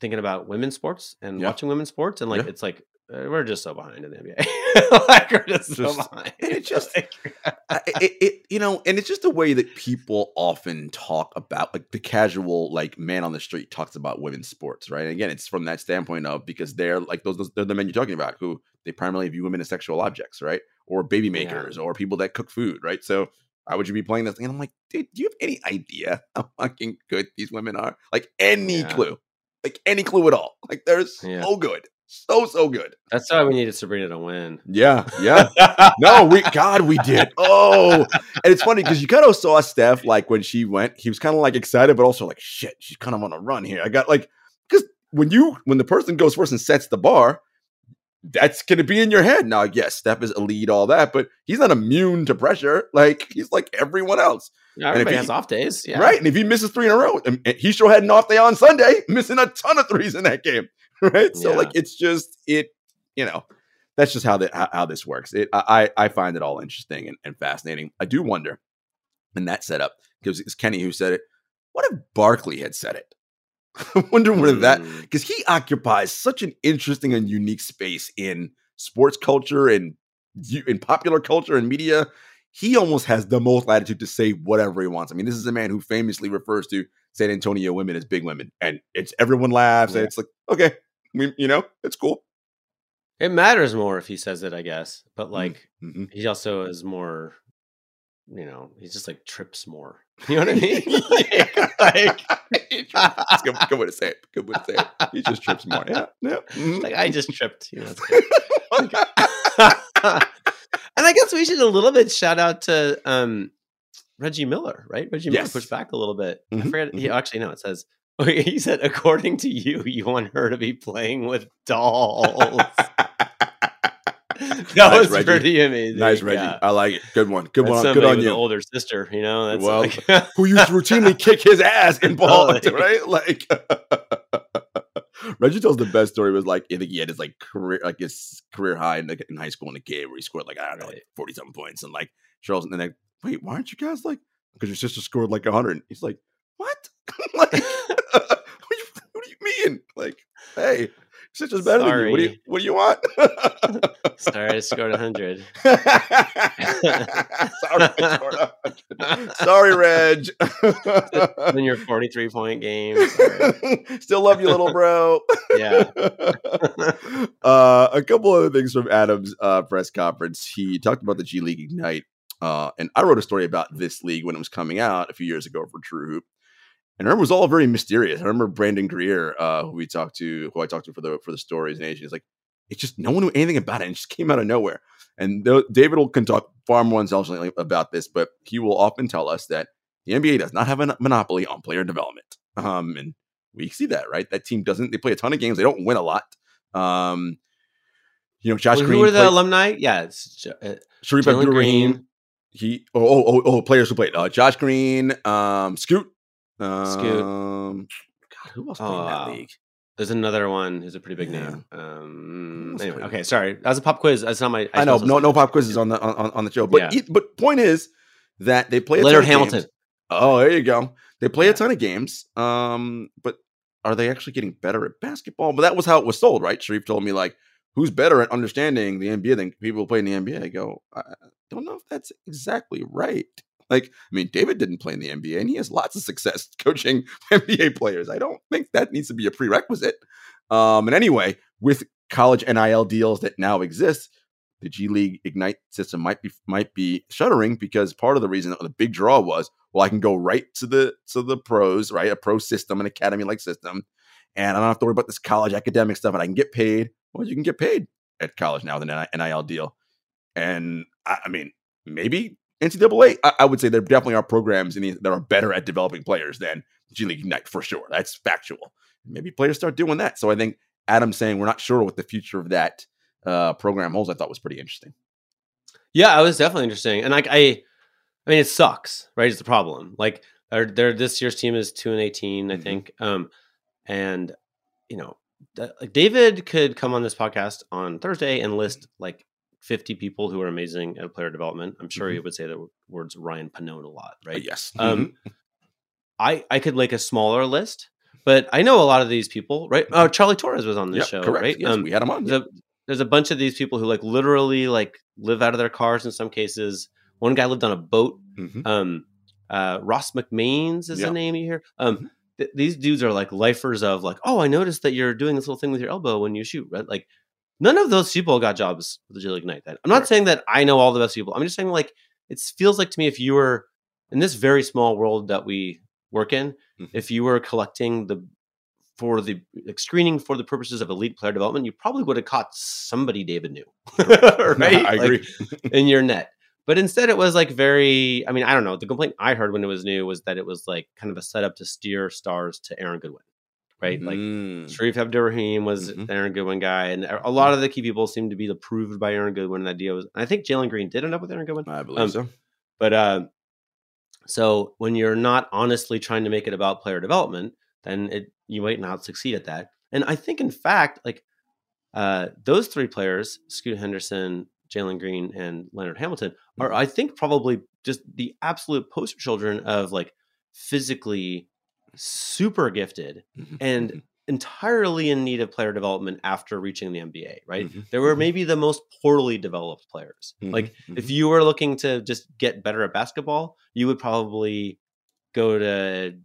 thinking about women's sports and Yeah. watching women's sports, and like Yeah. it's like Uh, we're just so behind in the NBA. like we're just, so Just- behind. it just- Like, it, it you know and it's just the way that people often talk about like the casual like man on the street talks about women's sports right and again it's from that standpoint of because they're like those, those they're the men you're talking about who they primarily view women as sexual objects right or baby Yeah. makers or people that cook food right so why would you be playing this and i'm like dude do you have any idea how fucking good these women are like any Yeah. clue like any clue at all like they're so Yeah. good so so good That's why we needed Sabrina to win. yeah yeah no, we God, we did. Oh, and it's funny because you kind of saw Steph like when she went, he was kind of like excited, but also like shit, she's kind of on a run here. I got like because when you when the person goes first and sets the bar, that's gonna be in your head. Now, yes, Steph is a lead, all that, but he's not immune to pressure. Like he's like everyone else, Yeah, if everybody he- has off days. Yeah. right? And if he misses three in a row, and he sure had an off day on Sunday, missing a ton of threes in that game, right? So Yeah. like it's just it, you know, that's just how that how, this works. It I I find it all interesting and, and fascinating. I do wonder in that setup because it's Kenny who said it. What if Barkley had said it? I wonder where that Mm. because he occupies such an interesting and unique space in sports culture and you- in popular culture and media. He almost has the most latitude to say whatever he wants. I mean, this is a man who famously refers to San Antonio women as big women, and it's everyone laughs, and it's like, okay, we, you know, it's cool. It matters more if he says it, I guess. But like, Mhm. he also is more, you know, he's just like trips more. You know what I mean? like, It's good, good way to say it. Good way to say it. He just trips more. Yeah, yeah. mhm. like I just tripped. You know. and I guess we should a little bit shout out to um, Reggie Miller, right? Reggie Miller pushed back a little bit. I Mhm, forget. He actually no, it says. Oh, he said, according to you, you want her to be playing with dolls. that Nice, was Reggie. pretty amazing. nice, Reggie. Yeah. I like it. Good one. Good That's one. Good on you. Older sister, you know. That's Well, like, who used to routinely kick his ass in oh, ball, Totally. right? Like Reggie tells the best story was like I think he had his like career like his career high in, the, in high school in the game where he scored like I don't know like forty something points and like Charles and then like wait why aren't you guys like because your sister scored like hundred he's like like what, do you, what do you mean like hey your sister's better than you what do you what do you want sorry, I scored 100. sorry, I scored 100. sorry Reg in your 43 point game. Sorry. Still love you, little bro. Yeah. uh, a couple other things from Adam's uh, press conference. He talked about the G League Ignite, uh, and I wrote a story about this league when it was coming out a few years ago for True Hoop. And I remember it was all very mysterious. I remember Brandon Greer, uh, who we talked to, who I talked to for the for the stories and Asian, is like, it just no one knew anything about it. And it just came out of nowhere. And th- David will can talk far more intelligently about this, but he will often tell us that the NBA does not have a monopoly on player development. Um, and we see that, right? That team doesn't. They play a ton of games. They don't win a lot. Um, you know, Josh Well, Green, who were the played- alumni? Yeah, it's uh, Shareef Jalen Green. He oh oh oh, oh players who played uh, Josh Green, um, Scoot, um, Scoot. God, who else played in that league? There's another one who's a pretty big name. Um, anyway, okay, sorry. That was a pop quiz. That's not my. I, know no no pop quizzes on the on, on the show, but Yeah. but point is that they play a ton Leonard of games. Hamilton. Oh, there you go. They play a ton of games. Um, but are they actually getting better at basketball? But that was how it was sold, right? Shareef told me like, who's better at understanding the NBA than people who play in the NBA? I go, I don't know if that's exactly right. Like, I mean, David didn't play in the NBA, and he has lots of success coaching NBA players. I don't think that needs to be a prerequisite. Um, and anyway, with college NIL deals that now exist, the G League Ignite system might be might be shuttering because part of the reason the big draw was well, I can go right to the to the pros, right? A pro system, an academy like system, and I don't have to worry about this college academic stuff, and I can get paid. Well, you can get paid at college now with an NIL deal, and I, I mean maybe NCAA. I, I would say there definitely are programs in the, that are better at developing players than G League Ignite for sure. That's factual. Maybe players start doing that. So I think Adam saying we're not sure what the future of that uh, program holds, I thought was pretty interesting. Yeah, it was definitely interesting, and like I, I mean, it sucks, right? It's the problem. Like, their their this year's team is two and eighteen, I Mhm. think. Um, and you know, David could come on this podcast on Thursday and list like 50 people who are amazing at player development. I'm sure Mhm. you would say the words Ryan Pannone a lot, right? yes. Um, I I could make a smaller list, but I know a lot of these people, right? Oh, Charlie Torres was on this Yep, show, correct. right? Yes, we had him on. there's a, there's a bunch of these people who like literally like live out of their cars in some cases. One guy lived on a boat. Mhm. Um, uh, Ross McMains is Yeah. the name you hear. Um, Mhm. th- these dudes are like lifers of like, oh, I noticed that you're doing this little thing with your elbow when you shoot, right? Like, none of those people got jobs with the G League Ignite. I'm not Correct. saying that I know all the best people. I'm just saying like it feels like to me if you were in this very small world that we work in, Mhm. if you were collecting the for the like, screening for the purposes of elite player development, you probably would have caught somebody David knew, right? I Like, agree. in your net. But instead, it was like very. I mean, I don't know. The complaint I heard when it was new was that it was like kind of a setup to steer stars to Aaron Goodwin, right? Like Mm. Shareef Abdur-Rahim was Mhm. Aaron Goodwin guy, and a lot of the key people seemed to be approved by Aaron Goodwin. And the idea was, and I think Jalen Green did end up with Aaron Goodwin. I believe um, so. But uh, so when you're not honestly trying to make it about player development, then it you might not succeed at that. And I think, in fact, like uh, those three players, Scoot Henderson, Jalen Green, and Leonard Hamilton, are I think probably just the absolute poster children of like physically super gifted Mhm. and Mhm. entirely in need of player development after reaching the NBA. Right? Mhm. They were Mhm. maybe the most poorly developed players. Mhm. Like Mhm. if you were looking to just get better at basketball, you would probably go to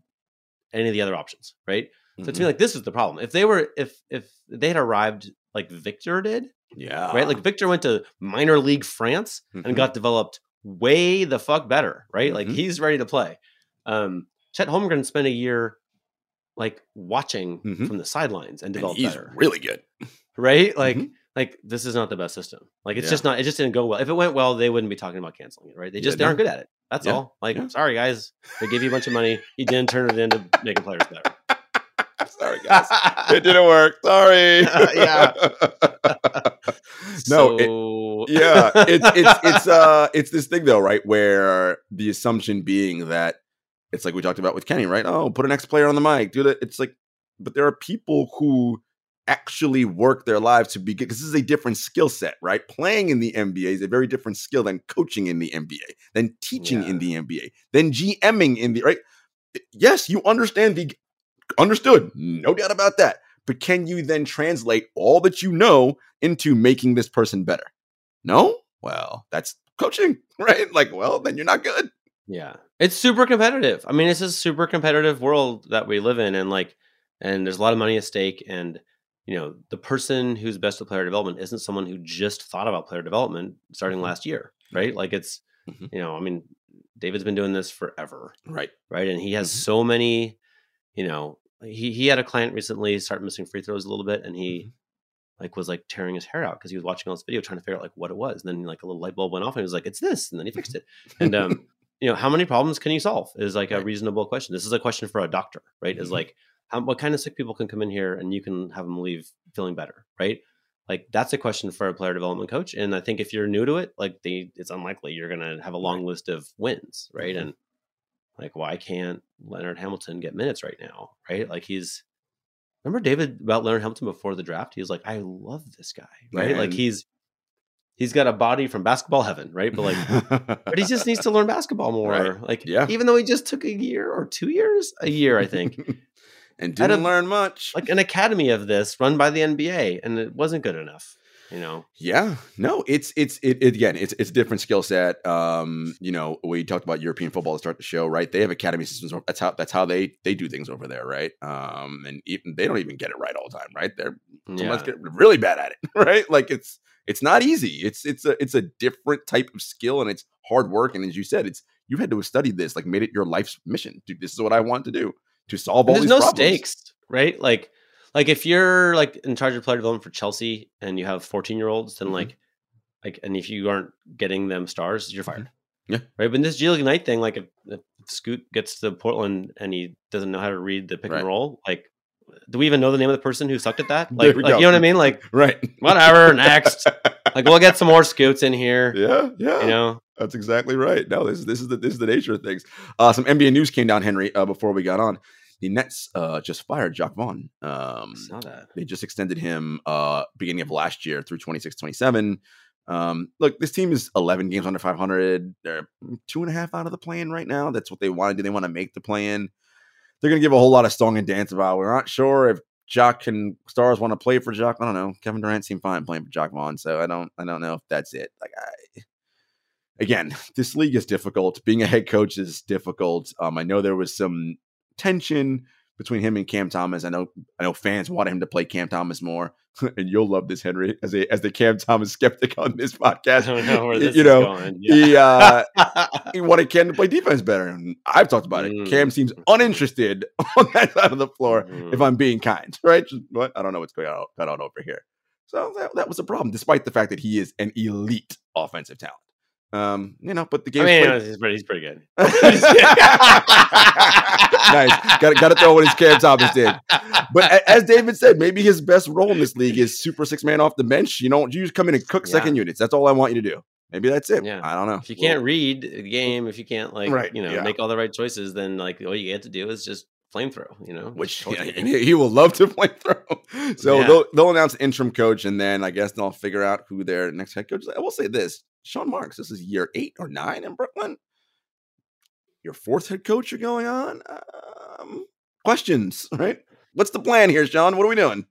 any of the other options, right? So to me, like this is the problem. If they were, if if they had arrived like Victor did, yeah, right? Like Victor went to minor league France and got developed way the fuck better, right? Like he's ready to play. Um, Chet Holmgren spent a year like watching Mhm. from the sidelines and and developed he's better, really good. right? Like Mhm. like this is not the best system. Like it's Yeah. just not. It just didn't go well. If it went well, they wouldn't be talking about canceling it, right? They Yeah, just no. aren't good at it. That's Yeah. all. Like, Yeah. sorry guys, they gave you a bunch of money. You didn't turn it into making players better. Sorry, guys. it didn't work. Sorry. Yeah. no, it- yeah, it's it's it's uh it's this thing though, right? Where the assumption being that it's like we talked about with Kenny, right? Oh, put an ex player on the mic, do that. It's like, but there are people who actually work their lives to be good because this is a different skill set, right? Playing in the NBA is a very different skill than coaching in the NBA, than teaching in the NBA, than GMing in the right. Yes, you understand the understood, no doubt about that. But can you then translate all that you know into making this person better? No? Well, that's coaching, right? Like, well, then you're not good. Yeah. It's super competitive. I mean, it's a super competitive world that we live in and like and there's a lot of money at stake and you know, the person who's best at player development isn't someone who just thought about player development starting Mhm. last year, right? Like it's Mhm. you know, I mean, David's been doing this forever, Right. right? And he has Mhm. so many, you know, he he had a client recently start missing free throws a little bit and he Mhm. like was like tearing his hair out because he was watching all this video trying to figure out like what it was. And then like a little light bulb went off and he was like, it's this. And then he fixed it. And um, you know, how many problems can you solve is like a reasonable question. This is a question for a doctor, right? Is Mhm. like, how, what kind of sick people can come in here and you can have them leave feeling better, right? Like that's a question for a player development coach. And I think if you're new to it, like they, it's unlikely you're going to have a long list of wins, right? Mhm. And like, why can't Leonard Hamilton get minutes right now, right? Like he's. Remember David about Leonard Hamilton before the draft? He was like, "I love this guy, right? Like he's he's got a body from basketball heaven, right? But like but he just needs to learn basketball more. Right. Like, Yeah. even though he just took a year or two years, a year, I think, and didn't of- learn much. like an academy of this run by the NBA, and it wasn't good enough. You know, Yeah, no, it's it's it, it again, it's it's a different skill set. Um, you know, we talked about European football to start the show, right? They have academy systems. That's how that's how they they do things over there, right? Um, and even they don't even get it right all the time, right? They're sometimes yeah, get really bad at it, right? Like it's it's not easy. It's it's a it's a different type of skill and it's hard work. And as you said, it's you had to have studied this, like made it your life's mission. Dude, this is what I want to do to solve all these problems. there's no problems. stakes, right? Like, like if you're like in charge of player development for Chelsea and you have 14 year olds, then Mhm. like, like, and if you aren't getting them stars, you're fired. Yeah. Right. But in this G League Ignite thing, like if, if Scoot gets to Portland and he doesn't know how to read the pick Right. and roll, like, do we even know the name of the person who sucked at that? Like, like you know what I mean? Like, Right. whatever. next. Like, we'll get some more Scoots in here. Yeah, yeah. You know, That's exactly right. No, this is this is the this is the nature of things. Uh, some NBA news came down, Henry, uh, before we got on. The Nets uh, just fired Jacque Vaughn. Um, saw that. they just extended him uh, beginning of last year through 26 27. Um, look, this team is 11 games under 500. They're two and a half out of the play-in right now. That's what they want to do. They want to make the play-in. They're going to give a whole lot of song and dance about. We're not sure if Jock and Stars want to play for Jock. I don't know. Kevin Durant seemed fine playing for Jacque Vaughn, so I don't. I don't know if that's it. Like, I, again, this league is difficult. Being a head coach is difficult. Um, I know there was some tension between him and Cam Thomas. I know I know fans wanted him to play Cam Thomas more, and you'll love this, Henry, as a as the Cam Thomas skeptic on this podcast. I don't know where this you is know, going. he Yeah. uh, he wanted Cam to play defense better, and I've talked about it. Mm. Cam seems uninterested on that side of the floor. If Mm. I'm being kind, right? Just, what I don't know what's going on, going on over here. So that, that was a problem, despite the fact that he is an elite offensive talent. Um, you know, but the game. I mean, he's pretty, he's pretty good. nice. Got got to throw what his Cam Thomas did. But as David said, maybe his best role in this league is super six man off the bench. You know, you just come in and cook Yeah. second units. That's all I want you to do. Maybe that's it. Yeah. I don't know. If you can't read the game, if you can't like Right, you know yeah. make all the right choices, then like all you get to do is just flamethrow. You know, which yeah, he, he will love to through. So Yeah. they'll, they'll announce interim coach, and then I guess they'll figure out who their next head coach is. I will say this: Sean Marks. This is year eight or nine in Brooklyn. Your fourth head coach you're going on. Um, questions, right? What's the plan here, Sean? What are we doing?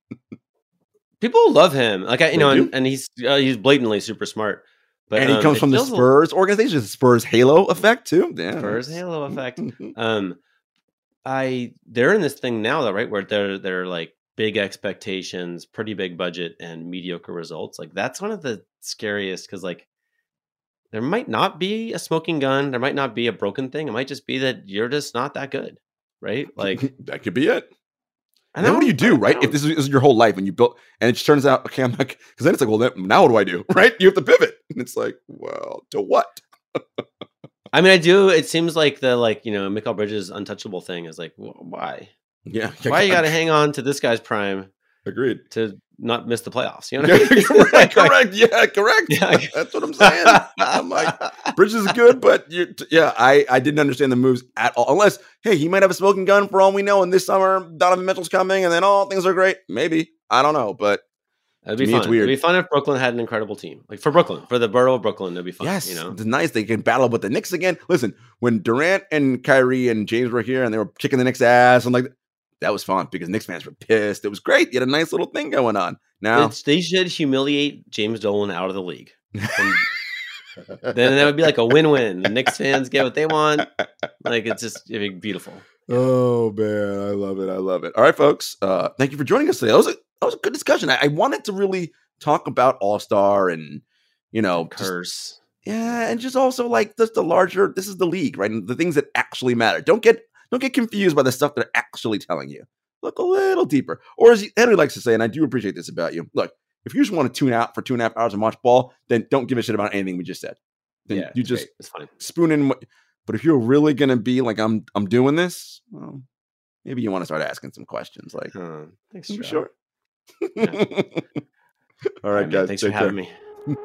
people love him. Like I, you They know, and, and he's uh, he's blatantly super smart. But and he um, comes from the Spurs organization, the Spurs Halo effect too. Yeah, Spurs halo effect. Um, I they're in this thing now though, right? Where they're they're like big expectations, pretty big budget, and mediocre results. Like that's one of the scariest because like there might not be a smoking gun, there might not be a broken thing. It might just be that you're just not that good, right? Like, that could be it. and then what do you do, right? know. If this is, this is your whole life and you built, and it just turns out, okay, I'm like, because then it's like, well, then, now what do I do, right? You have to pivot, and it's like, well, to what? I mean, I do. It seems like the like you know Mikal Bridges untouchable thing is like wh- why Yeah, why you got to hang on to this guy's prime agreed. to not miss the playoffs? You know, what I mean? correct, Like- correct, yeah, correct. Yeah. That's what I'm saying. I'm like, Bridges is good, but you, yeah, I, I didn't understand the moves at all. Unless, hey, he might have a smoking gun for all we know, and this summer Donovan Mitchell's coming, and then all things are great. Maybe I don't know, but It'd To be fun. it's weird. It'd be fun if Brooklyn had an incredible team. Like for Brooklyn, for the borough of Brooklyn, it'd be fun. yes, you know. it's nice they can battle with the Knicks again. Listen, when Durant and Kyrie and James were here, and they were kicking the Knicks' ass, I'm like that was fun because Knicks fans were pissed. It was great. You had a nice little thing going on. Now, It's- they should humiliate James Dolan out of the league. And then that would be like a win-win. The Knicks fans get what they want. Like it's just it'd be beautiful. Oh man, I love it. I love it. All right, folks. Uh, thank you for joining us today. That was a that was a good discussion. I, I wanted to really talk about All Star and you know, just- Curse. yeah, and just also like just the larger. This is the league, right? And the things that actually matter. Don't get don't get confused by the stuff they're actually telling you. Look a little deeper, or as Henry likes to say, and I do appreciate this about you. Look, if you just want to tune out for two and a half hours and watch ball, then don't give a shit about anything we just said. Then yeah, you just great. it's fine. spoon in what but if you're really gonna be like i'm i'm doing this well, maybe you want to start asking some questions like Huh. Thanks, "Are you Joe. sure Yeah. all right man, guys Thanks take for care. having me.